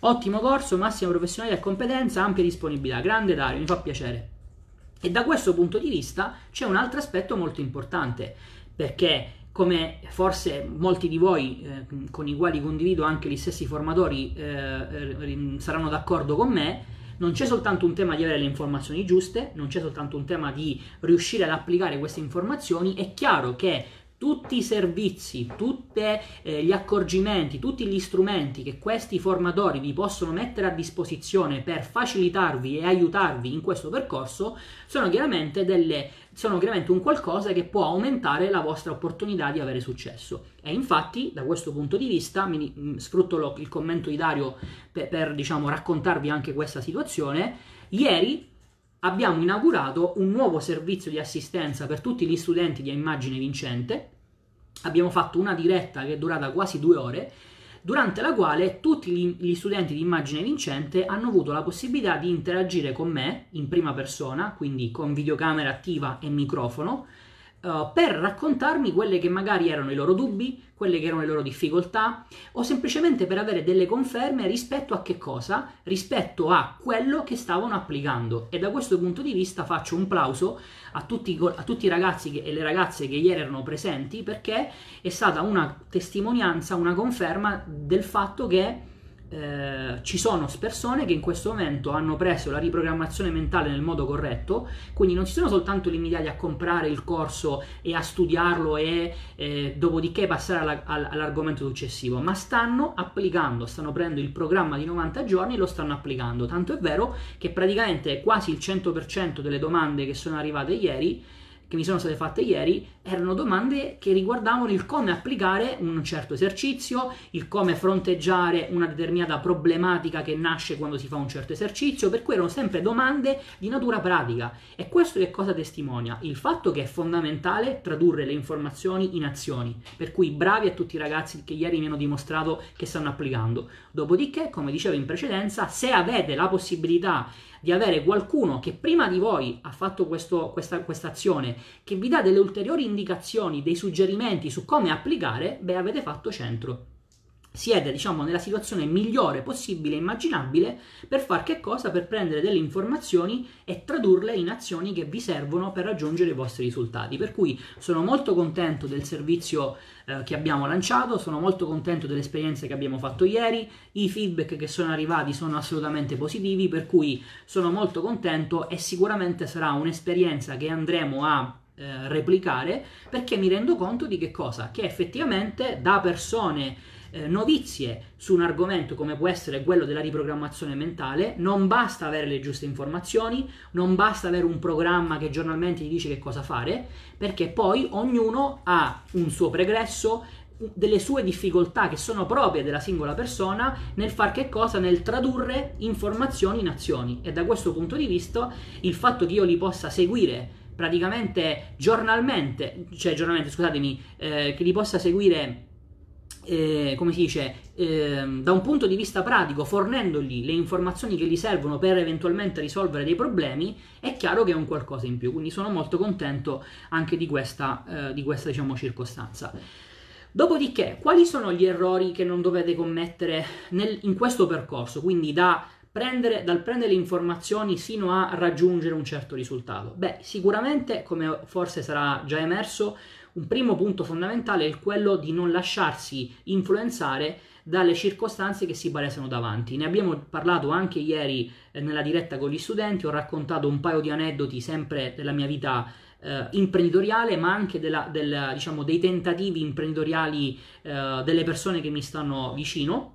Ottimo corso, massima professionalità e competenza, ampia disponibilità. Grande Dario, mi fa piacere. E da questo punto di vista c'è un altro aspetto molto importante, perché come forse molti di voi eh, con i quali condivido anche gli stessi formatori eh, saranno d'accordo con me, non c'è soltanto un tema di avere le informazioni giuste, non c'è soltanto un tema di riuscire ad applicare queste informazioni, è chiaro che tutti i servizi, tutti eh, gli accorgimenti, tutti gli strumenti che questi formatori vi possono mettere a disposizione per facilitarvi e aiutarvi in questo percorso sono chiaramente, delle, sono chiaramente un qualcosa che può aumentare la vostra opportunità di avere successo. E infatti, da questo punto di vista, mi, mm, sfrutto lo, il commento di Dario per, per diciamo, raccontarvi anche questa situazione. Ieri abbiamo inaugurato un nuovo servizio di assistenza per tutti gli studenti di Immagine Vincente. Abbiamo fatto una diretta che è durata quasi due ore, durante la quale tutti gli studenti di Immagine Vincente hanno avuto la possibilità di interagire con me in prima persona, quindi con videocamera attiva e microfono, uh, per raccontarmi quelle che magari erano i loro dubbi, quelle che erano le loro difficoltà o semplicemente per avere delle conferme rispetto a che cosa? Rispetto a quello che stavano applicando e da questo punto di vista faccio un plauso a tutti, a tutti i ragazzi che, e le ragazze che ieri erano presenti perché è stata una testimonianza, una conferma del fatto che eh, ci sono persone che in questo momento hanno preso la riprogrammazione mentale nel modo corretto, quindi non si sono soltanto limitati a comprare il corso e a studiarlo e eh, dopodiché passare alla, all'argomento successivo, ma stanno applicando, stanno prendendo il programma di 90 giorni e lo stanno applicando. Tanto è vero che praticamente quasi il 100% delle domande che sono arrivate ieri che mi sono state fatte ieri erano domande che riguardavano il come applicare un certo esercizio, il come fronteggiare una determinata problematica che nasce quando si fa un certo esercizio, per cui erano sempre domande di natura pratica. E questo che cosa testimonia? Il fatto che è fondamentale tradurre le informazioni in azioni, per cui bravi a tutti i ragazzi che ieri mi hanno dimostrato che stanno applicando. Dopodiché, come dicevo in precedenza, se avete la possibilità di avere qualcuno che prima di voi ha fatto questo, questa, azione, che vi dà delle ulteriori indicazioni, dei suggerimenti su come applicare, beh avete fatto centro siete diciamo nella situazione migliore possibile e immaginabile per fare che cosa? Per prendere delle informazioni e tradurle in azioni che vi servono per raggiungere i vostri risultati. Per cui sono molto contento del servizio eh, che abbiamo lanciato, sono molto contento delle esperienze che abbiamo fatto ieri, i feedback che sono arrivati sono assolutamente positivi, per cui sono molto contento e sicuramente sarà un'esperienza che andremo a eh, replicare perché mi rendo conto di che cosa? Che effettivamente da persone eh, novizie su un argomento come può essere quello della riprogrammazione mentale, non basta avere le giuste informazioni, non basta avere un programma che giornalmente ti dice che cosa fare, perché poi ognuno ha un suo pregresso, delle sue difficoltà che sono proprie della singola persona nel far che cosa? Nel tradurre informazioni in azioni e da questo punto di vista il fatto che io li possa seguire praticamente giornalmente, cioè giornalmente scusatemi, eh, che li possa seguire eh, come si dice, eh, da un punto di vista pratico, fornendogli le informazioni che gli servono per eventualmente risolvere dei problemi, è chiaro che è un qualcosa in più. Quindi sono molto contento anche di questa, eh, di questa diciamo, circostanza. Dopodiché, quali sono gli errori che non dovete commettere nel, in questo percorso? Quindi da prendere, dal prendere le informazioni sino a raggiungere un certo risultato? Beh, sicuramente, come forse sarà già emerso, un primo punto fondamentale è quello di non lasciarsi influenzare dalle circostanze che si palesano davanti. Ne abbiamo parlato anche ieri eh, nella diretta con gli studenti, ho raccontato un paio di aneddoti sempre della mia vita eh, imprenditoriale, ma anche della, del, diciamo, dei tentativi imprenditoriali eh, delle persone che mi stanno vicino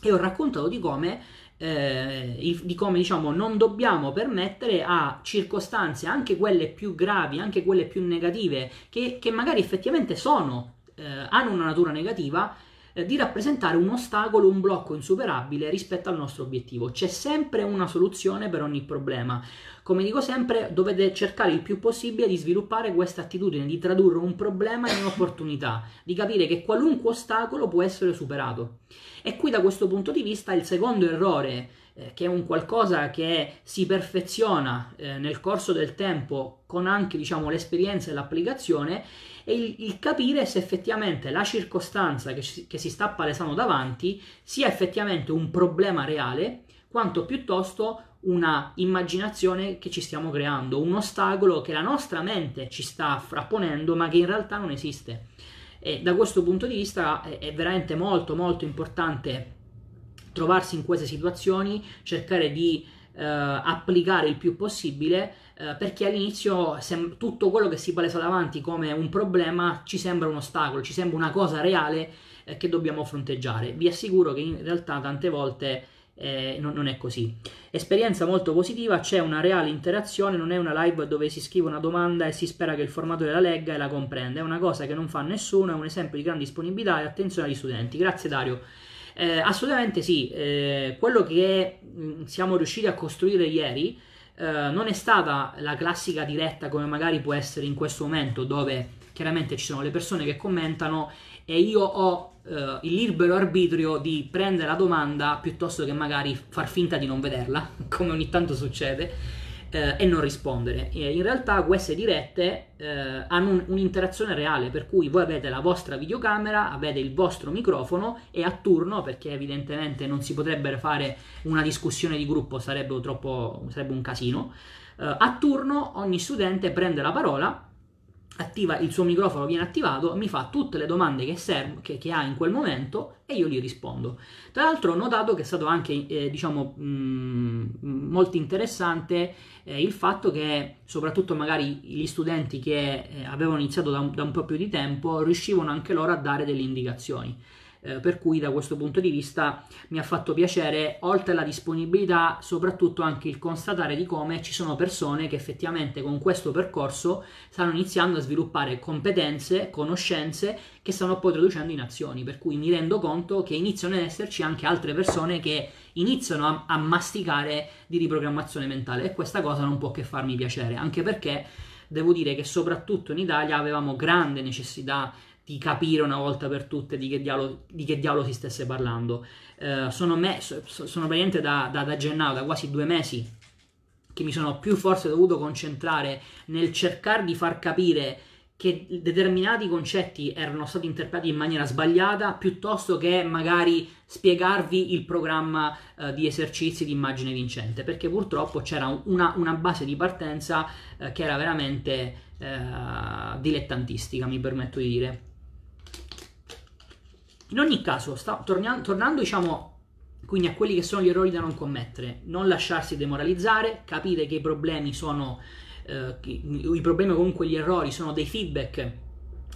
e ho raccontato di come eh, di come diciamo non dobbiamo permettere a circostanze, anche quelle più gravi, anche quelle più negative, che, che magari effettivamente sono, eh, hanno una natura negativa, eh, di rappresentare un ostacolo, un blocco insuperabile rispetto al nostro obiettivo. C'è sempre una soluzione per ogni problema. Come dico sempre, dovete cercare il più possibile di sviluppare questa attitudine, di tradurre un problema in un'opportunità, di capire che qualunque ostacolo può essere superato. E qui da questo punto di vista il secondo errore eh, che è un qualcosa che si perfeziona eh, nel corso del tempo con anche diciamo, l'esperienza e l'applicazione è il, il, capire se effettivamente la circostanza che, che si sta palesando davanti sia effettivamente un problema reale quanto piuttosto una immaginazione che ci stiamo creando, un ostacolo che la nostra mente ci sta frapponendo ma che in realtà non esiste. E da questo punto di vista è veramente molto molto importante trovarsi in queste situazioni, cercare di eh, applicare il più possibile eh, perché all'inizio sem- tutto quello che si palesa davanti come un problema ci sembra un ostacolo, ci sembra una cosa reale eh, che dobbiamo fronteggiare. Vi assicuro che in realtà tante volte eh, non, non, è così. Esperienza molto positiva, c'è una reale interazione, non è una live dove si scrive una domanda e si spera che il formatore la legga e la comprenda, è una cosa che non fa nessuno, è un esempio di grande disponibilità e attenzione agli studenti. Grazie Dario. Eh, assolutamente sì, eh, quello che mm, siamo riusciti a costruire ieri eh, non è stata la classica diretta come magari può essere in questo momento dove chiaramente ci sono le persone che commentano e io ho uh, il libero arbitrio di prendere la domanda piuttosto che magari far finta di non vederla, come ogni tanto succede. eh, e non rispondere. E in realtà queste dirette eh, hanno un, un'interazione reale, per cui voi avete la vostra videocamera, avete il vostro microfono e a turno, perché evidentemente non si potrebbe fare una discussione di gruppo, sarebbe, troppo, sarebbe un casino, a turno ogni studente prende la parola attiva il suo microfono viene attivato, mi fa tutte le domande che, serv- che, che ha in quel momento e io gli rispondo. Tra l'altro ho notato che è stato anche, eh, diciamo, mh, mm, molto interessante eh, il fatto che soprattutto magari gli studenti che eh, avevano iniziato da un, da un po' più di tempo riuscivano anche loro a dare delle indicazioni. Eh, per cui da questo punto di vista mi ha fatto piacere, oltre alla disponibilità, soprattutto anche il constatare di come ci sono persone che effettivamente con questo percorso stanno iniziando a sviluppare competenze, conoscenze che stanno poi traducendo in azioni, per cui mi rendo conto che iniziano ad esserci anche altre persone che iniziano a, a masticare di riprogrammazione mentale. E questa cosa non può che farmi piacere, anche perché devo dire che soprattutto in Italia avevamo grande necessità di capire una volta per tutte di che diavolo, di che diavolo si stesse parlando. Eh, sono, me, sono praticamente da, da, da gennaio, da quasi due mesi, che mi sono più forse dovuto concentrare nel cercare di far capire che determinati concetti erano stati interpretati in maniera sbagliata piuttosto che magari spiegarvi il programma eh, di esercizi di immagine vincente perché purtroppo c'era una, una base di partenza eh, che era veramente eh, dilettantistica mi permetto di dire in ogni caso, sta, tornia, tornando diciamo quindi a quelli che sono gli errori da non commettere, non lasciarsi demoralizzare, capire che i problemi sono, eh, i problemi comunque gli errori sono dei feedback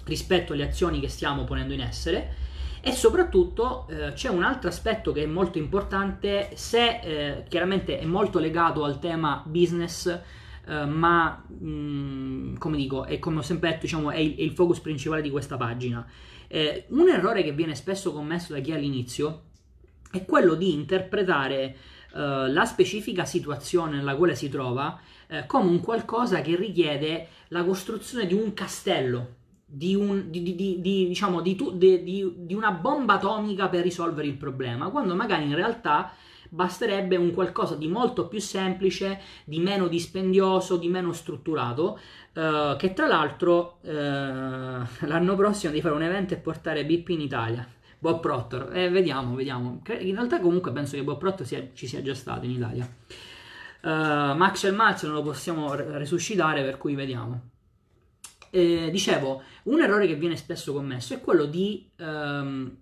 rispetto alle azioni che stiamo ponendo in essere e soprattutto eh, c'è un altro aspetto che è molto importante se eh, chiaramente è molto legato al tema business Uh, ma mh, mm, come dico, e come ho sempre detto, diciamo, è il, è il, focus principale di questa pagina. Eh, un errore che viene spesso commesso da chi all'inizio è quello di interpretare eh, la specifica situazione nella quale si trova eh, come un qualcosa che richiede la costruzione di un castello, di, un, di, di, di diciamo, di una bomba atomica per risolvere il problema, quando magari in realtà basterebbe un qualcosa di molto più semplice, di meno dispendioso, di meno strutturato, eh, che tra l'altro eh, l'anno prossimo di fare un evento e portare BIP in Italia. Bob Proctor, eh, vediamo, vediamo. In realtà comunque penso che Bob Proctor sia, ci sia già stato in Italia. Uh, Max e Max non lo possiamo resuscitare, per cui vediamo. Eh, dicevo, un errore che viene spesso commesso è quello di ehm,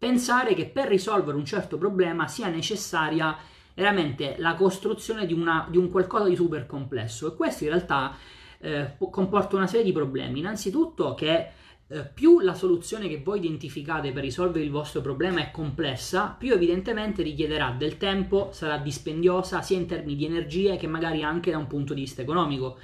pensare che per risolvere un certo problema sia necessaria veramente la costruzione di, una, di un qualcosa di super complesso e questo in realtà eh, comporta una serie di problemi. Innanzitutto che eh, più la soluzione che voi identificate per risolvere il vostro problema è complessa, più evidentemente richiederà del tempo, sarà dispendiosa sia in termini di energie che magari anche da un punto di vista economico.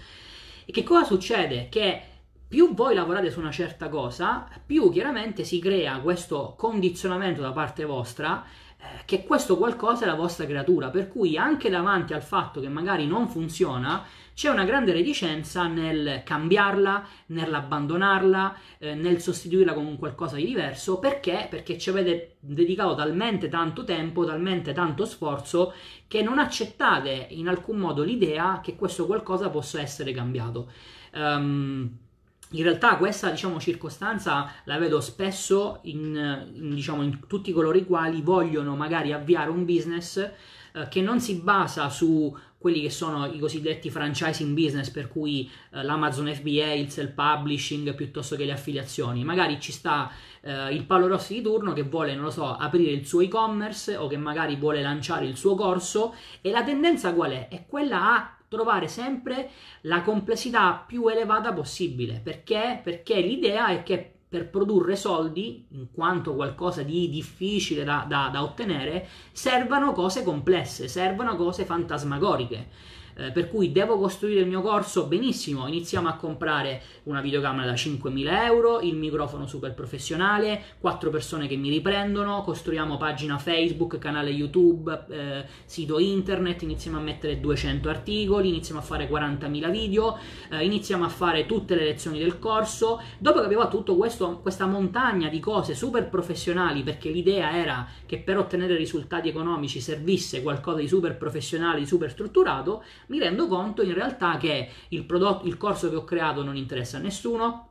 E che cosa succede? Che più voi lavorate su una certa cosa, più chiaramente si crea questo condizionamento da parte vostra eh, che questo qualcosa è la vostra creatura, per cui anche davanti al fatto che magari non funziona, c'è una grande reticenza nel cambiarla, nell'abbandonarla, eh, nel sostituirla con qualcosa di diverso, perché? Perché ci avete dedicato talmente tanto tempo, talmente tanto sforzo, che non accettate in alcun modo l'idea che questo qualcosa possa essere cambiato. Um, in realtà questa diciamo, circostanza la vedo spesso in, in, diciamo, in, tutti coloro i quali vogliono magari avviare un business eh, che non si basa su quelli che sono i cosiddetti franchising business, per cui eh, l'Amazon FBA, il self-publishing piuttosto che le affiliazioni. Magari ci sta eh, il Paolo Rossi di turno che vuole, non lo so, aprire il suo e-commerce o che magari vuole lanciare il suo corso e la tendenza qual è? È quella a trovare sempre la complessità più elevata possibile. Perché? Perché l'idea è che per produrre soldi, in quanto qualcosa di difficile da, da, da ottenere, servano cose complesse, servono cose fantasmagoriche eh, per cui devo costruire il mio corso benissimo, iniziamo a comprare una videocamera da 5.000 euro, il microfono super professionale, quattro persone che mi riprendono, costruiamo pagina Facebook, canale YouTube, eh, sito internet, iniziamo a mettere 200 articoli, iniziamo a fare 40.000 video, eh, iniziamo a fare tutte le lezioni del corso, dopo che avevo tutto questo, questa montagna di cose super professionali, perché l'idea era che per ottenere risultati economici servisse qualcosa di super professionale, di super strutturato, mi rendo conto in realtà che il, prodotto, il corso che ho creato non interessa a nessuno,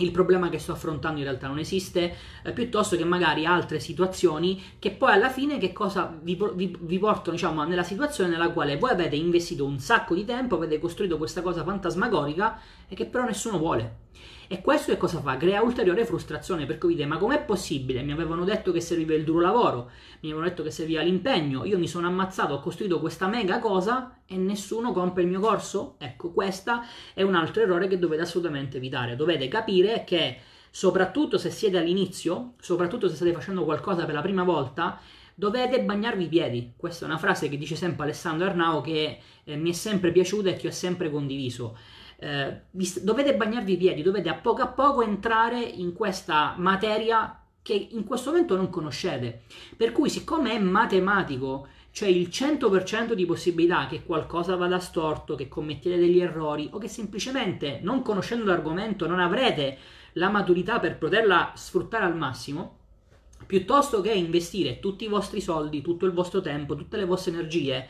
il problema che sto affrontando in realtà non esiste, eh, piuttosto che magari altre situazioni che poi alla fine che cosa vi, vi, vi, portano diciamo, nella situazione nella quale voi avete investito un sacco di tempo, avete costruito questa cosa fantasmagorica e che però nessuno vuole. E questo che cosa fa? Crea ulteriore frustrazione per cui dite ma com'è possibile? Mi avevano detto che serviva il duro lavoro, mi avevano detto che serviva l'impegno, io mi sono ammazzato, ho costruito questa mega cosa e nessuno compra il mio corso? Ecco, questo è un altro errore che dovete assolutamente evitare. Dovete capire che soprattutto se siete all'inizio, soprattutto se state facendo qualcosa per la prima volta, dovete bagnarvi i piedi. Questa è una frase che dice sempre Alessandro Arnao che eh, mi è sempre piaciuta e che ho sempre condiviso eh, dovete bagnarvi i piedi, dovete a poco a poco entrare in questa materia che in questo momento non conoscete. Per cui, siccome è matematico, cioè il 100% di possibilità che qualcosa vada storto, che commettete degli errori o che semplicemente non conoscendo l'argomento non avrete la maturità per poterla sfruttare al massimo, piuttosto che investire tutti i vostri soldi, tutto il vostro tempo, tutte le vostre energie,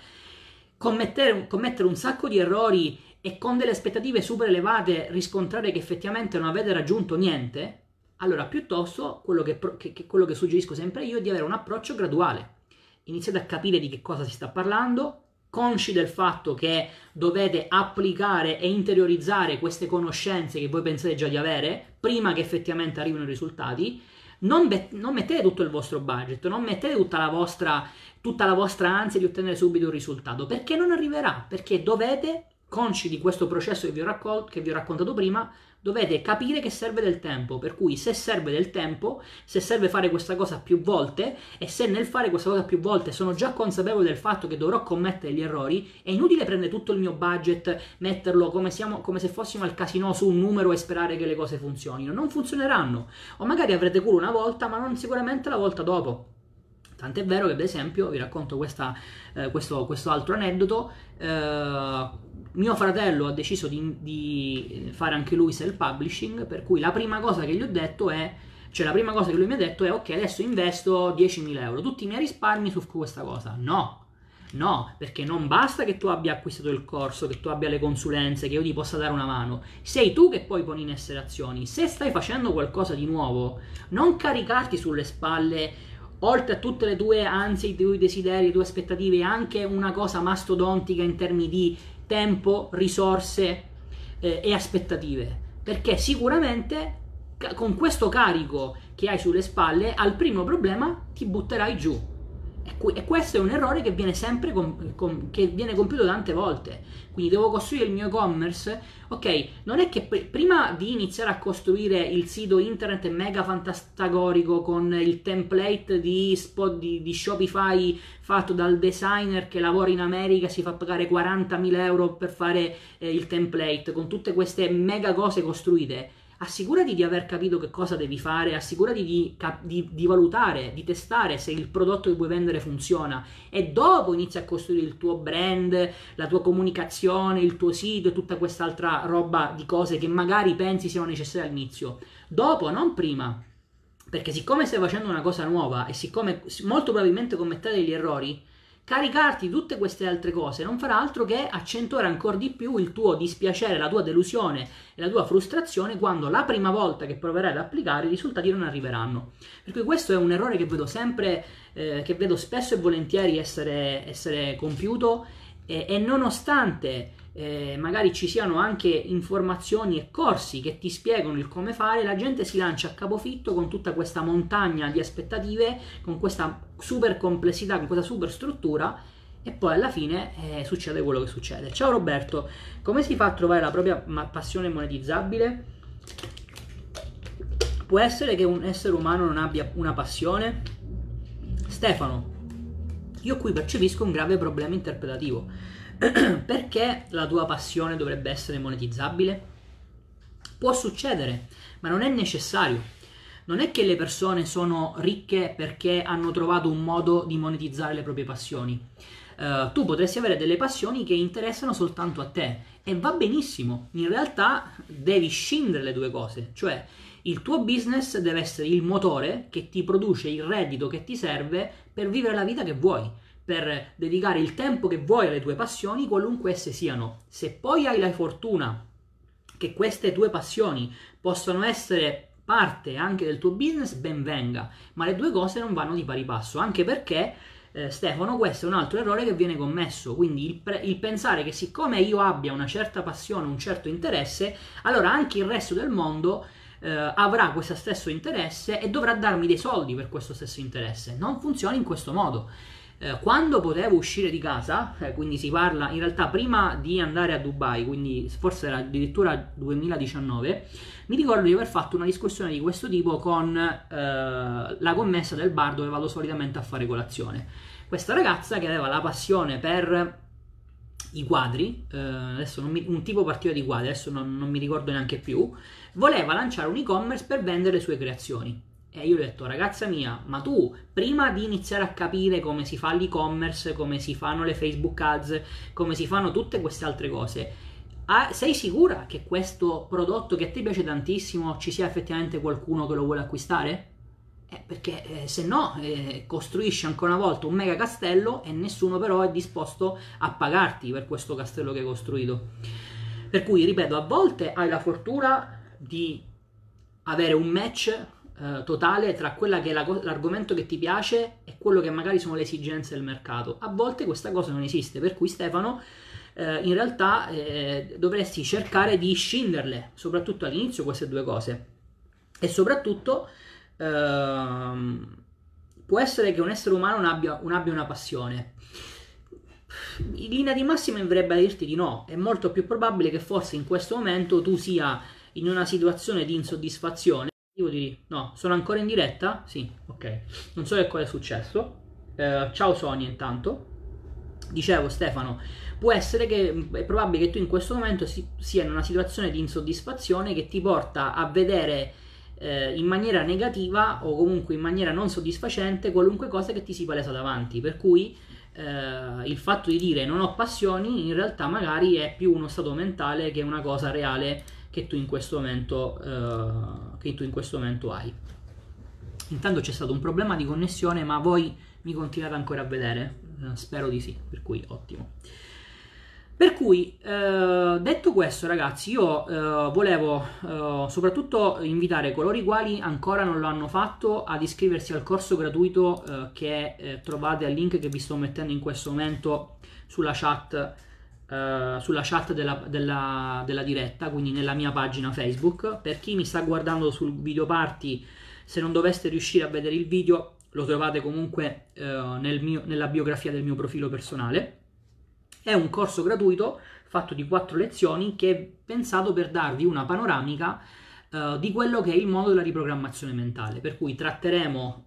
commettere, commettere un sacco di errori e con delle aspettative super elevate riscontrare che effettivamente non avete raggiunto niente, allora piuttosto quello che, che, che, quello che suggerisco sempre io è di avere un approccio graduale. Iniziate a capire di che cosa si sta parlando, consci del fatto che dovete applicare e interiorizzare queste conoscenze che voi pensate già di avere prima che effettivamente arrivino i risultati. Non, be- non mettete tutto il vostro budget, non mettete tutta la, vostra, tutta la vostra ansia di ottenere subito un risultato, perché non arriverà, perché dovete consci di questo processo che vi, raccol- che vi ho raccontato prima, dovete capire che serve del tempo, per cui se serve del tempo, se serve fare questa cosa più volte e se nel fare questa cosa più volte sono già consapevole del fatto che dovrò commettere gli errori, è inutile prendere tutto il mio budget, metterlo come, siamo, come se fossimo al casino su un numero e sperare che le cose funzionino, non funzioneranno, o magari avrete culo una volta ma non sicuramente la volta dopo. Tant'è vero che, ad esempio, vi racconto questa, eh, questo, questo, altro aneddoto. Eh, mio fratello ha deciso di, di fare anche lui self-publishing, per cui la prima cosa che gli ho detto è cioè la prima cosa che lui mi ha detto è ok adesso investo 10.000 euro, tutti i miei risparmi su questa cosa. No, no, perché non basta che tu abbia acquistato il corso, che tu abbia le consulenze, che io ti possa dare una mano. Sei tu che poi poni in essere azioni. Se stai facendo qualcosa di nuovo, non caricarti sulle spalle oltre a tutte le tue ansie, i tuoi desideri, le tue aspettative, anche una cosa mastodontica in termini di tempo, risorse eh, e aspettative. Perché sicuramente con questo carico che hai sulle spalle, al primo problema ti butterai giù e questo è un errore che viene sempre com- com- che viene compiuto tante volte. Quindi devo costruire il mio e-commerce. Ok, non è che pr- prima di iniziare a costruire il sito internet mega fantasticorico con il template di, spot, di, di Shopify fatto dal designer che lavora in America, si fa pagare 40.000 euro per fare eh, il template, con tutte queste mega cose costruite assicurati di aver capito che cosa devi fare, assicurati di, di, di, valutare, di testare se il prodotto che vuoi vendere funziona e dopo inizi a costruire il tuo brand, la tua comunicazione, il tuo sito e tutta quest'altra roba di cose che magari pensi siano necessarie all'inizio. Dopo, non prima. Perché siccome stai facendo una cosa nuova e siccome molto probabilmente commettete degli errori, caricarti tutte queste altre cose non farà altro che accentuare ancora di più il tuo dispiacere, la tua delusione e la tua frustrazione quando la prima volta che proverai ad applicare i risultati non arriveranno. Per cui questo è un errore che vedo sempre, eh, che vedo spesso e volentieri essere, essere compiuto e, e nonostante eh, magari ci siano anche informazioni e corsi che ti spiegano il come fare, la gente si lancia a capofitto con tutta questa montagna di aspettative, con questa super complessità, con questa super struttura e poi alla fine eh, succede quello che succede. Ciao Roberto, come si fa a trovare la propria passione monetizzabile? Può essere che un essere umano non abbia una passione? Stefano, io qui percepisco un grave problema interpretativo perché la tua passione dovrebbe essere monetizzabile? Può succedere, ma non è necessario. Non è che le persone sono ricche perché hanno trovato un modo di monetizzare le proprie passioni. Uh, tu potresti avere delle passioni che interessano soltanto a te e va benissimo. In realtà devi scindere le due cose, cioè il tuo business deve essere il motore che ti produce il reddito che ti serve per vivere la vita che vuoi per dedicare il tempo che vuoi alle tue passioni, qualunque esse siano. Se poi hai la fortuna che queste tue passioni possano essere parte anche del tuo business, ben venga, ma le due cose non vanno di pari passo, anche perché eh, Stefano, questo è un altro errore che viene commesso, quindi il, pre- il, pensare che siccome io abbia una certa passione, un certo interesse, allora anche il resto del mondo eh, avrà questo stesso interesse e dovrà darmi dei soldi per questo stesso interesse. Non funziona in questo modo. Eh, quando potevo uscire di casa, eh, quindi si parla in realtà prima di andare a Dubai, quindi forse era addirittura 2019, mi ricordo di aver fatto una discussione di questo tipo con eh, la commessa del bar dove vado solitamente a fare colazione. Questa ragazza che aveva la passione per i quadri, eh, adesso mi, un tipo particolare di quadri, adesso non, non mi ricordo neanche più, voleva lanciare un e-commerce per vendere le sue creazioni. E io ho detto, ragazza mia, ma tu prima di iniziare a capire come si fa l'e-commerce, come si fanno le Facebook ads, come si fanno tutte queste altre cose, sei sicura che questo prodotto che a te piace tantissimo ci sia effettivamente qualcuno che lo vuole acquistare? Eh, perché eh, se no eh, costruisci ancora una volta un mega castello e nessuno però è disposto a pagarti per questo castello che hai costruito. Per cui, ripeto, a volte hai la fortuna di avere un match eh, totale tra quella che è la, l'argomento che ti piace e quello che magari sono le esigenze del mercato. A volte questa cosa non esiste, per cui Stefano eh, in realtà eh, dovresti cercare di scinderle, soprattutto all'inizio queste due cose. E soprattutto ehm, può essere che un essere umano non abbia, non abbia una passione. In linea di massima mi verrebbe dirti di no, è molto più probabile che forse in questo momento tu sia in una situazione di insoddisfazione direi, no, sono ancora in diretta? Sì, ok. Non so che cosa è successo. Eh, ciao Sonia intanto. Dicevo Stefano, può essere che è probabile che tu in questo momento si, sia in una situazione di insoddisfazione che ti porta a vedere eh, in maniera negativa o comunque in maniera non soddisfacente qualunque cosa che ti si palesa davanti. Per cui eh, il fatto di dire non ho passioni in realtà magari è più uno stato mentale che una cosa reale che tu in questo momento, eh, che tu in questo momento hai. Intanto c'è stato un problema di connessione, ma voi mi continuate ancora a vedere? Eh, spero di sì, per cui ottimo. Per cui, eh, detto questo, ragazzi, io eh, volevo eh, soprattutto invitare coloro i quali ancora non lo hanno fatto ad iscriversi al corso gratuito eh, che eh, trovate al link che vi sto mettendo in questo momento sulla chat Uh, sulla chat della, della, della, diretta, quindi nella mia pagina Facebook. Per chi mi sta guardando sul video party, se non doveste riuscire a vedere il video, lo trovate comunque uh, nel mio, nella biografia del mio profilo personale. È un corso gratuito fatto di quattro lezioni che è pensato per darvi una panoramica uh, di quello che è il mondo della riprogrammazione mentale. Per cui tratteremo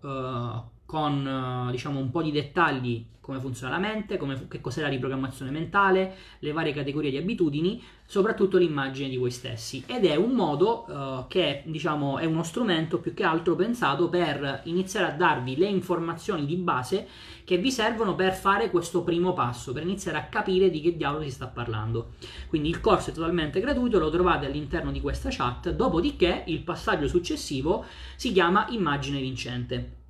con diciamo un po' di dettagli come funziona la mente, come, che cos'è la riprogrammazione mentale, le varie categorie di abitudini, soprattutto l'immagine di voi stessi. Ed è un modo uh, che diciamo è uno strumento più che altro pensato per iniziare a darvi le informazioni di base che vi servono per fare questo primo passo, per iniziare a capire di che diavolo si sta parlando. Quindi il corso è totalmente gratuito, lo trovate all'interno di questa chat, dopodiché il passaggio successivo si chiama immagine vincente.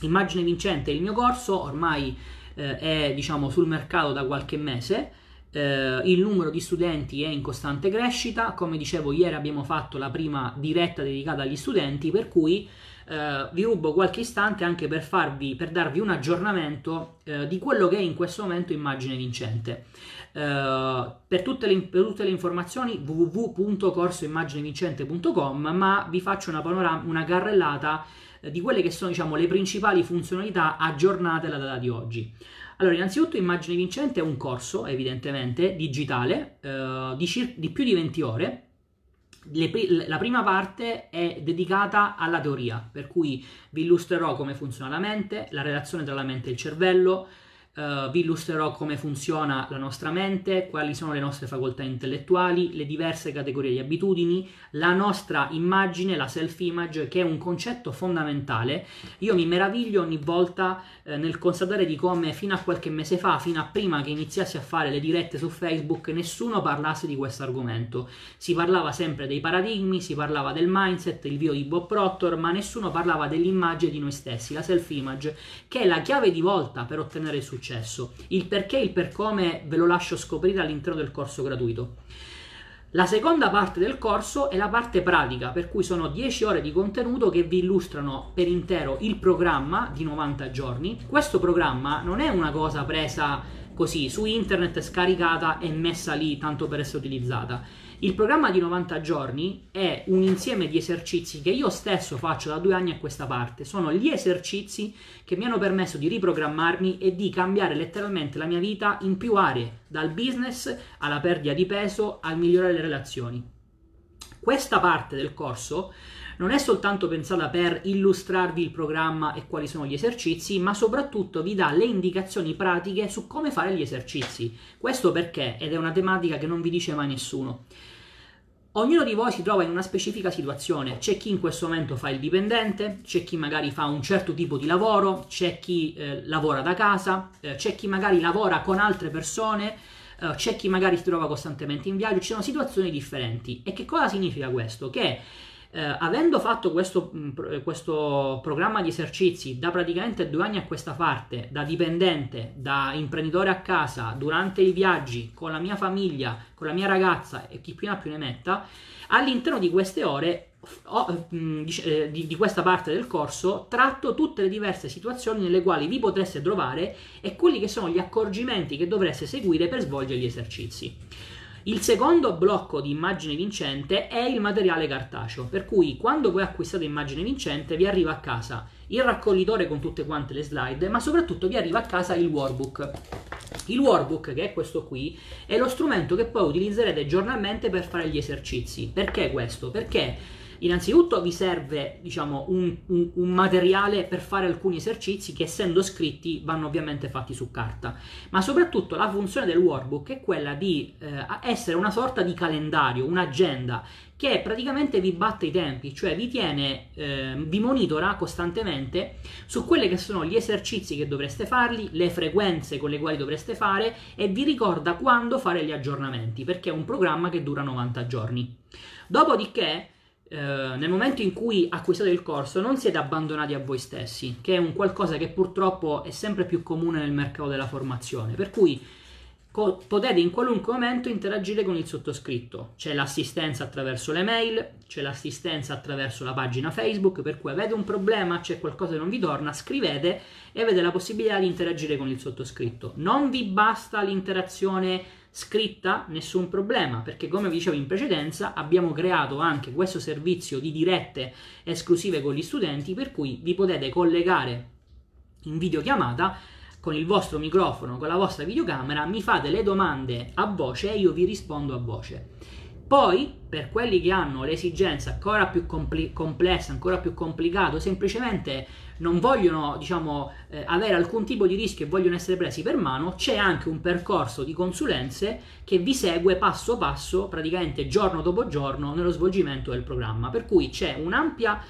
Immagine vincente il mio corso, ormai eh, è diciamo, sul mercato da qualche mese. Eh, il numero di studenti è in costante crescita, come dicevo ieri abbiamo fatto la prima diretta dedicata agli studenti, per cui eh, vi rubo qualche istante anche per, farvi, per darvi un aggiornamento eh, di quello che è in questo momento immagine vincente. Uh, per, tutte le, per, tutte le, informazioni www.corsoimmaginevincente.com ma vi faccio una, panorama, una carrellata di quelle che sono diciamo, le principali funzionalità aggiornate alla data di oggi. Allora, innanzitutto Immagine Vincente è un corso, evidentemente, digitale, eh, di, cir- di, più di 20 ore. La prima parte è dedicata alla teoria, per cui vi illustrerò come funziona la mente, la relazione tra la mente e il cervello, Uh, vi illustrerò come funziona la nostra mente, quali sono le nostre facoltà intellettuali, le diverse categorie di abitudini, la nostra immagine, la self-image, che è un concetto fondamentale. Io mi meraviglio ogni volta eh, nel constatare di come fino a qualche mese fa, fino a prima che iniziassi a fare le dirette su Facebook, nessuno parlasse di questo argomento. Si parlava sempre dei paradigmi, si parlava del mindset, il video di Bob Proctor, ma nessuno parlava dell'immagine di noi stessi, la self-image, che è la chiave di volta per ottenere il successo successo. Il perché e il per come ve lo lascio scoprire all'interno del corso gratuito. La seconda parte del corso è la parte pratica, per cui sono 10 ore di contenuto che vi illustrano per intero il programma di 90 giorni. Questo programma non è una cosa presa così su internet, scaricata e messa lì tanto per essere utilizzata. Il programma di 90 giorni è un insieme di esercizi che io stesso faccio da due anni a questa parte. Sono gli esercizi che mi hanno permesso di riprogrammarmi e di cambiare letteralmente la mia vita in più aree, dal business alla perdita di peso al migliorare le relazioni. Questa parte del corso non è soltanto pensata per illustrarvi il programma e quali sono gli esercizi, ma soprattutto vi dà le indicazioni pratiche su come fare gli esercizi. Questo perché, ed è una tematica che non vi dice mai nessuno. Ognuno di voi si trova in una specifica situazione, c'è chi in questo momento fa il dipendente, c'è chi magari fa un certo tipo di lavoro, c'è chi eh, lavora da casa, eh, c'è chi magari lavora con altre persone, eh, c'è chi magari si trova costantemente in viaggio, ci sono situazioni differenti. E che cosa significa questo? Che eh, avendo fatto questo, mm, eh, questo, programma di esercizi da praticamente due anni a questa parte, da dipendente, da imprenditore a casa, durante i viaggi, con la mia famiglia, con la mia ragazza e chi più ne ha più ne metta, all'interno di queste ore o, mh, mm, di, di, di, questa parte del corso tratto tutte le diverse situazioni nelle quali vi potreste trovare e quelli che sono gli accorgimenti che dovreste seguire per svolgere gli esercizi. Il secondo blocco di immagine vincente è il materiale cartaceo, per cui quando voi acquistate immagine vincente vi arriva a casa il raccoglitore con tutte quante le slide, ma soprattutto vi arriva a casa il workbook. Il workbook, che è questo qui, è lo strumento che poi utilizzerete giornalmente per fare gli esercizi. Perché questo? Perché Innanzitutto vi serve diciamo, un, un, un, materiale per fare alcuni esercizi che essendo scritti vanno ovviamente fatti su carta, ma soprattutto la funzione del workbook è quella di eh, essere una sorta di calendario, un'agenda che praticamente vi batte i tempi, cioè vi tiene, eh, vi monitora costantemente su quelli che sono gli esercizi che dovreste farli, le frequenze con le quali dovreste fare e vi ricorda quando fare gli aggiornamenti, perché è un programma che dura 90 giorni. Dopodiché eh, nel momento in cui acquistate il corso non siete abbandonati a voi stessi, che è un qualcosa che purtroppo è sempre più comune nel mercato della formazione, per cui co- potete in qualunque momento interagire con il sottoscritto. C'è l'assistenza attraverso le mail, c'è l'assistenza attraverso la pagina Facebook, per cui avete un problema, c'è qualcosa che non vi torna, scrivete e avete la possibilità di interagire con il sottoscritto. Non vi basta l'interazione scritta nessun problema perché come vi dicevo in precedenza abbiamo creato anche questo servizio di dirette esclusive con gli studenti per cui vi potete collegare in videochiamata con il vostro microfono, con la vostra videocamera, mi fate le domande a voce e io vi rispondo a voce. Poi, per quelli che hanno l'esigenza ancora più compl- complessa, ancora più complicato, semplicemente non vogliono, diciamo, eh, avere alcun tipo di rischio e vogliono essere presi per mano, c'è anche un percorso di consulenze che vi segue passo passo, praticamente giorno dopo giorno, nello svolgimento del programma. Per cui c'è un'ampia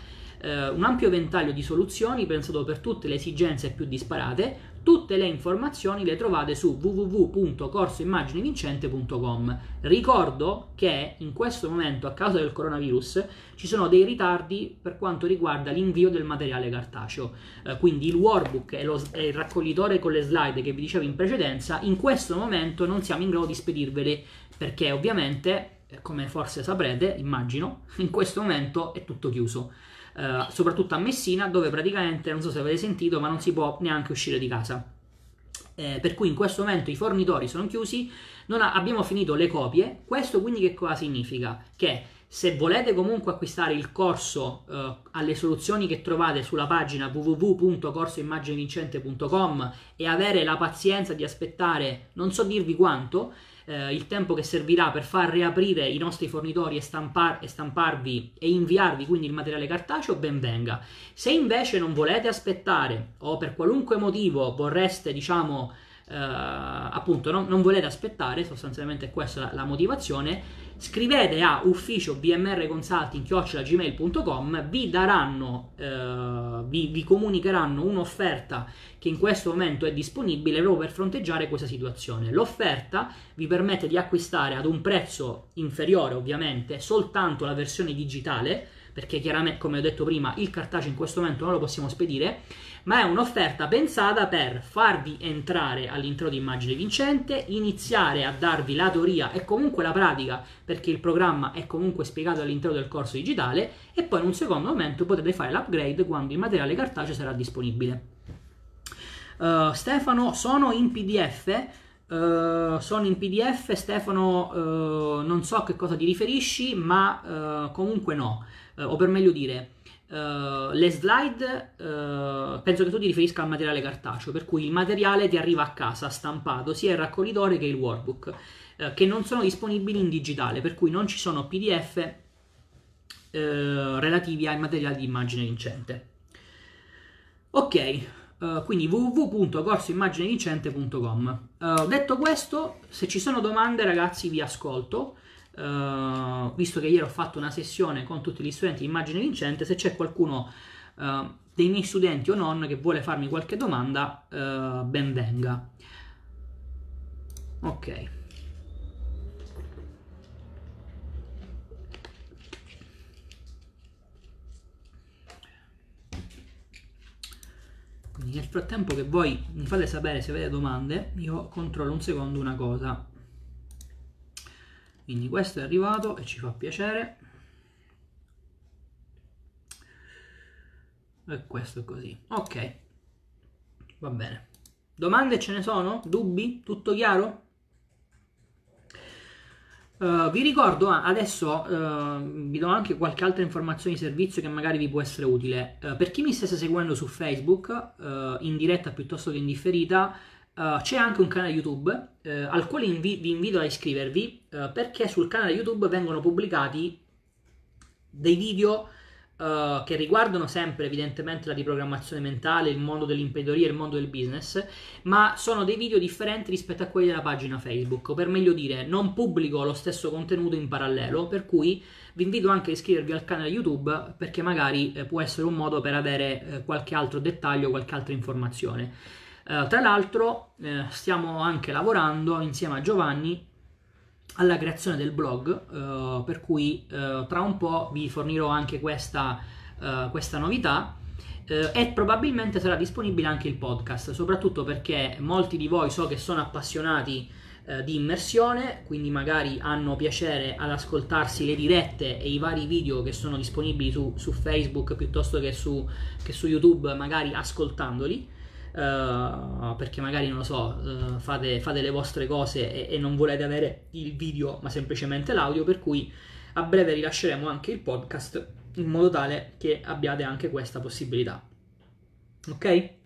eh, un ampio ventaglio di soluzioni pensato per tutte le esigenze più disparate. Tutte le informazioni le trovate su www.corsoimmaginevincente.com. Ricordo che in questo momento, a causa del coronavirus, ci sono dei ritardi per quanto riguarda l'invio del materiale cartaceo. Eh, quindi il workbook e, lo, e il raccoglitore con le slide che vi dicevo in precedenza, in questo momento non siamo in grado di spedirveli perché ovviamente, eh, come forse saprete, immagino, in questo momento è tutto chiuso. Eh, soprattutto a Messina, dove praticamente, non so se avete sentito, ma non si può neanche uscire di casa. Eh, per cui in questo momento i fornitori sono chiusi, ha, abbiamo finito le copie. Questo quindi che cosa significa? Che se volete comunque acquistare il corso eh, alle soluzioni che trovate sulla pagina www.corsoimmaginevincente.com e avere la pazienza di aspettare non so dirvi quanto, eh, il tempo che servirà per far riaprire i nostri fornitori e, stampar- e stamparvi e inviarvi quindi il materiale cartaceo, ben venga. Se invece non volete aspettare o per qualunque motivo vorreste, diciamo, eh, appunto non, non, volete aspettare, sostanzialmente è questa la, la motivazione, scrivete a ufficio bmrconsulting.gmail.com vi daranno, eh, vi, vi, comunicheranno un'offerta che in questo momento è disponibile proprio per fronteggiare questa situazione. L'offerta vi permette di acquistare ad un prezzo inferiore ovviamente soltanto la versione digitale perché chiaramente, come ho detto prima, il cartaceo in questo momento non lo possiamo spedire, ma è un'offerta pensata per farvi entrare all'interno di Immagine Vincente, iniziare a darvi la teoria e comunque la pratica, perché il programma è comunque spiegato all'interno del corso digitale, e poi in un secondo momento potete fare l'upgrade quando il materiale cartaceo sarà disponibile. Uh, Stefano, sono in PDF. Uh, sono in PDF, Stefano, uh, non so a che cosa ti riferisci, ma comunque no, o per meglio dire, Uh, le slide uh, penso che tu ti riferisca al materiale cartaceo, per cui il materiale ti arriva a casa stampato, sia il raccoglitore che il workbook, uh, che non sono disponibili in digitale, per cui non ci sono PDF relativi ai materiali di immagine vincente. Ok, quindi www.corsoimmaginevincente.com. detto questo, se ci sono domande ragazzi vi ascolto. Uh, visto che ieri ho fatto una sessione con tutti gli studenti di immagine vincente, se c'è qualcuno uh, dei miei studenti o non che vuole farmi qualche domanda, uh, ben venga. Ok. Quindi nel frattempo che voi mi fate sapere se avete domande, io controllo un secondo una cosa quindi questo è arrivato e ci fa piacere e questo è così ok va bene domande ce ne sono? dubbi? tutto chiaro? Uh, vi ricordo ah, adesso uh, vi do anche qualche altra informazione di servizio che magari vi può essere utile. Uh, per chi mi stesse seguendo su Facebook, in diretta piuttosto che in differita, c'è anche un canale YouTube al quale invi- vi invito a iscrivervi uh, perché sul canale YouTube vengono pubblicati dei video che riguardano sempre evidentemente la riprogrammazione mentale, il mondo dell'imprenditoria il mondo del business, ma sono dei video differenti rispetto a quelli della pagina Facebook, o per meglio dire, non pubblico lo stesso contenuto in parallelo, per cui vi invito anche a iscrivervi al canale YouTube perché magari eh, può essere un modo per avere eh, qualche altro dettaglio, qualche altra informazione. Uh, tra l'altro eh, stiamo anche lavorando insieme a Giovanni alla creazione del blog, uh, per cui uh, tra un po' vi fornirò anche questa, questa novità e probabilmente sarà disponibile anche il podcast, soprattutto perché molti di voi so che sono appassionati di immersione, quindi magari hanno piacere ad ascoltarsi le dirette e i vari video che sono disponibili su, su Facebook piuttosto che su, che su YouTube, magari ascoltandoli. Uh, perché magari non lo so, uh, fate, fate, le vostre cose e, e, non volete avere il video ma semplicemente l'audio, per cui a breve rilasceremo anche il podcast in modo tale che abbiate anche questa possibilità. Ok?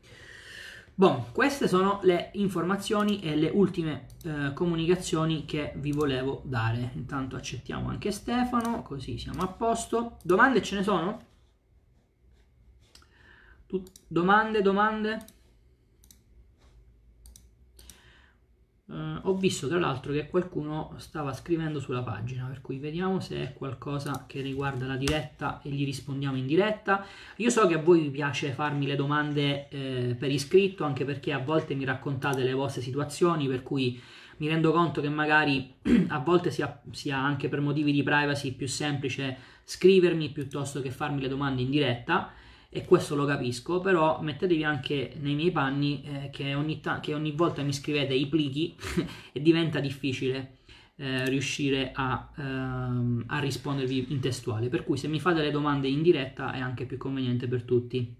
Bon, queste sono le informazioni e le ultime uh, comunicazioni che vi volevo dare. Intanto accettiamo anche Stefano, così siamo a posto. Domande ce ne sono? Tu- domande, domande? Uh, ho visto tra l'altro che qualcuno stava scrivendo sulla pagina, per cui vediamo se è qualcosa che riguarda la diretta e gli rispondiamo in diretta. Io so che a voi vi piace farmi le domande eh, per iscritto, anche perché a volte mi raccontate le vostre situazioni, per cui mi rendo conto che magari a volte sia, sia anche per motivi di privacy più semplice scrivermi piuttosto che farmi le domande in diretta e questo lo capisco, però mettetevi anche nei miei panni eh, che, ogni ta- che, ogni volta mi scrivete i plichi e diventa difficile eh, riuscire a, ehm, a, rispondervi in testuale, per cui se mi fate le domande in diretta è anche più conveniente per tutti.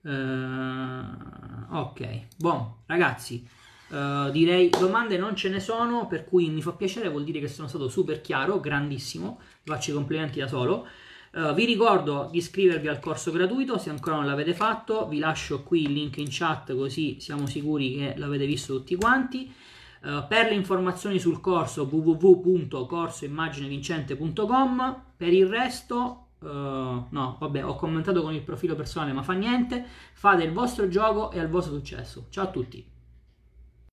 Uh, ok, buon ragazzi, uh, direi domande non ce ne sono, per cui mi fa piacere, vuol dire che sono stato super chiaro, grandissimo, faccio i complimenti da solo. Uh, vi ricordo di iscrivervi al corso gratuito se ancora non l'avete fatto, vi lascio qui il link in chat così siamo sicuri che l'avete visto tutti quanti. Uh, per le informazioni sul corso www.corsoimmaginevincente.com per il resto uh, no vabbè ho commentato con il profilo personale ma fa niente. Fate il vostro gioco e al vostro successo. Ciao a tutti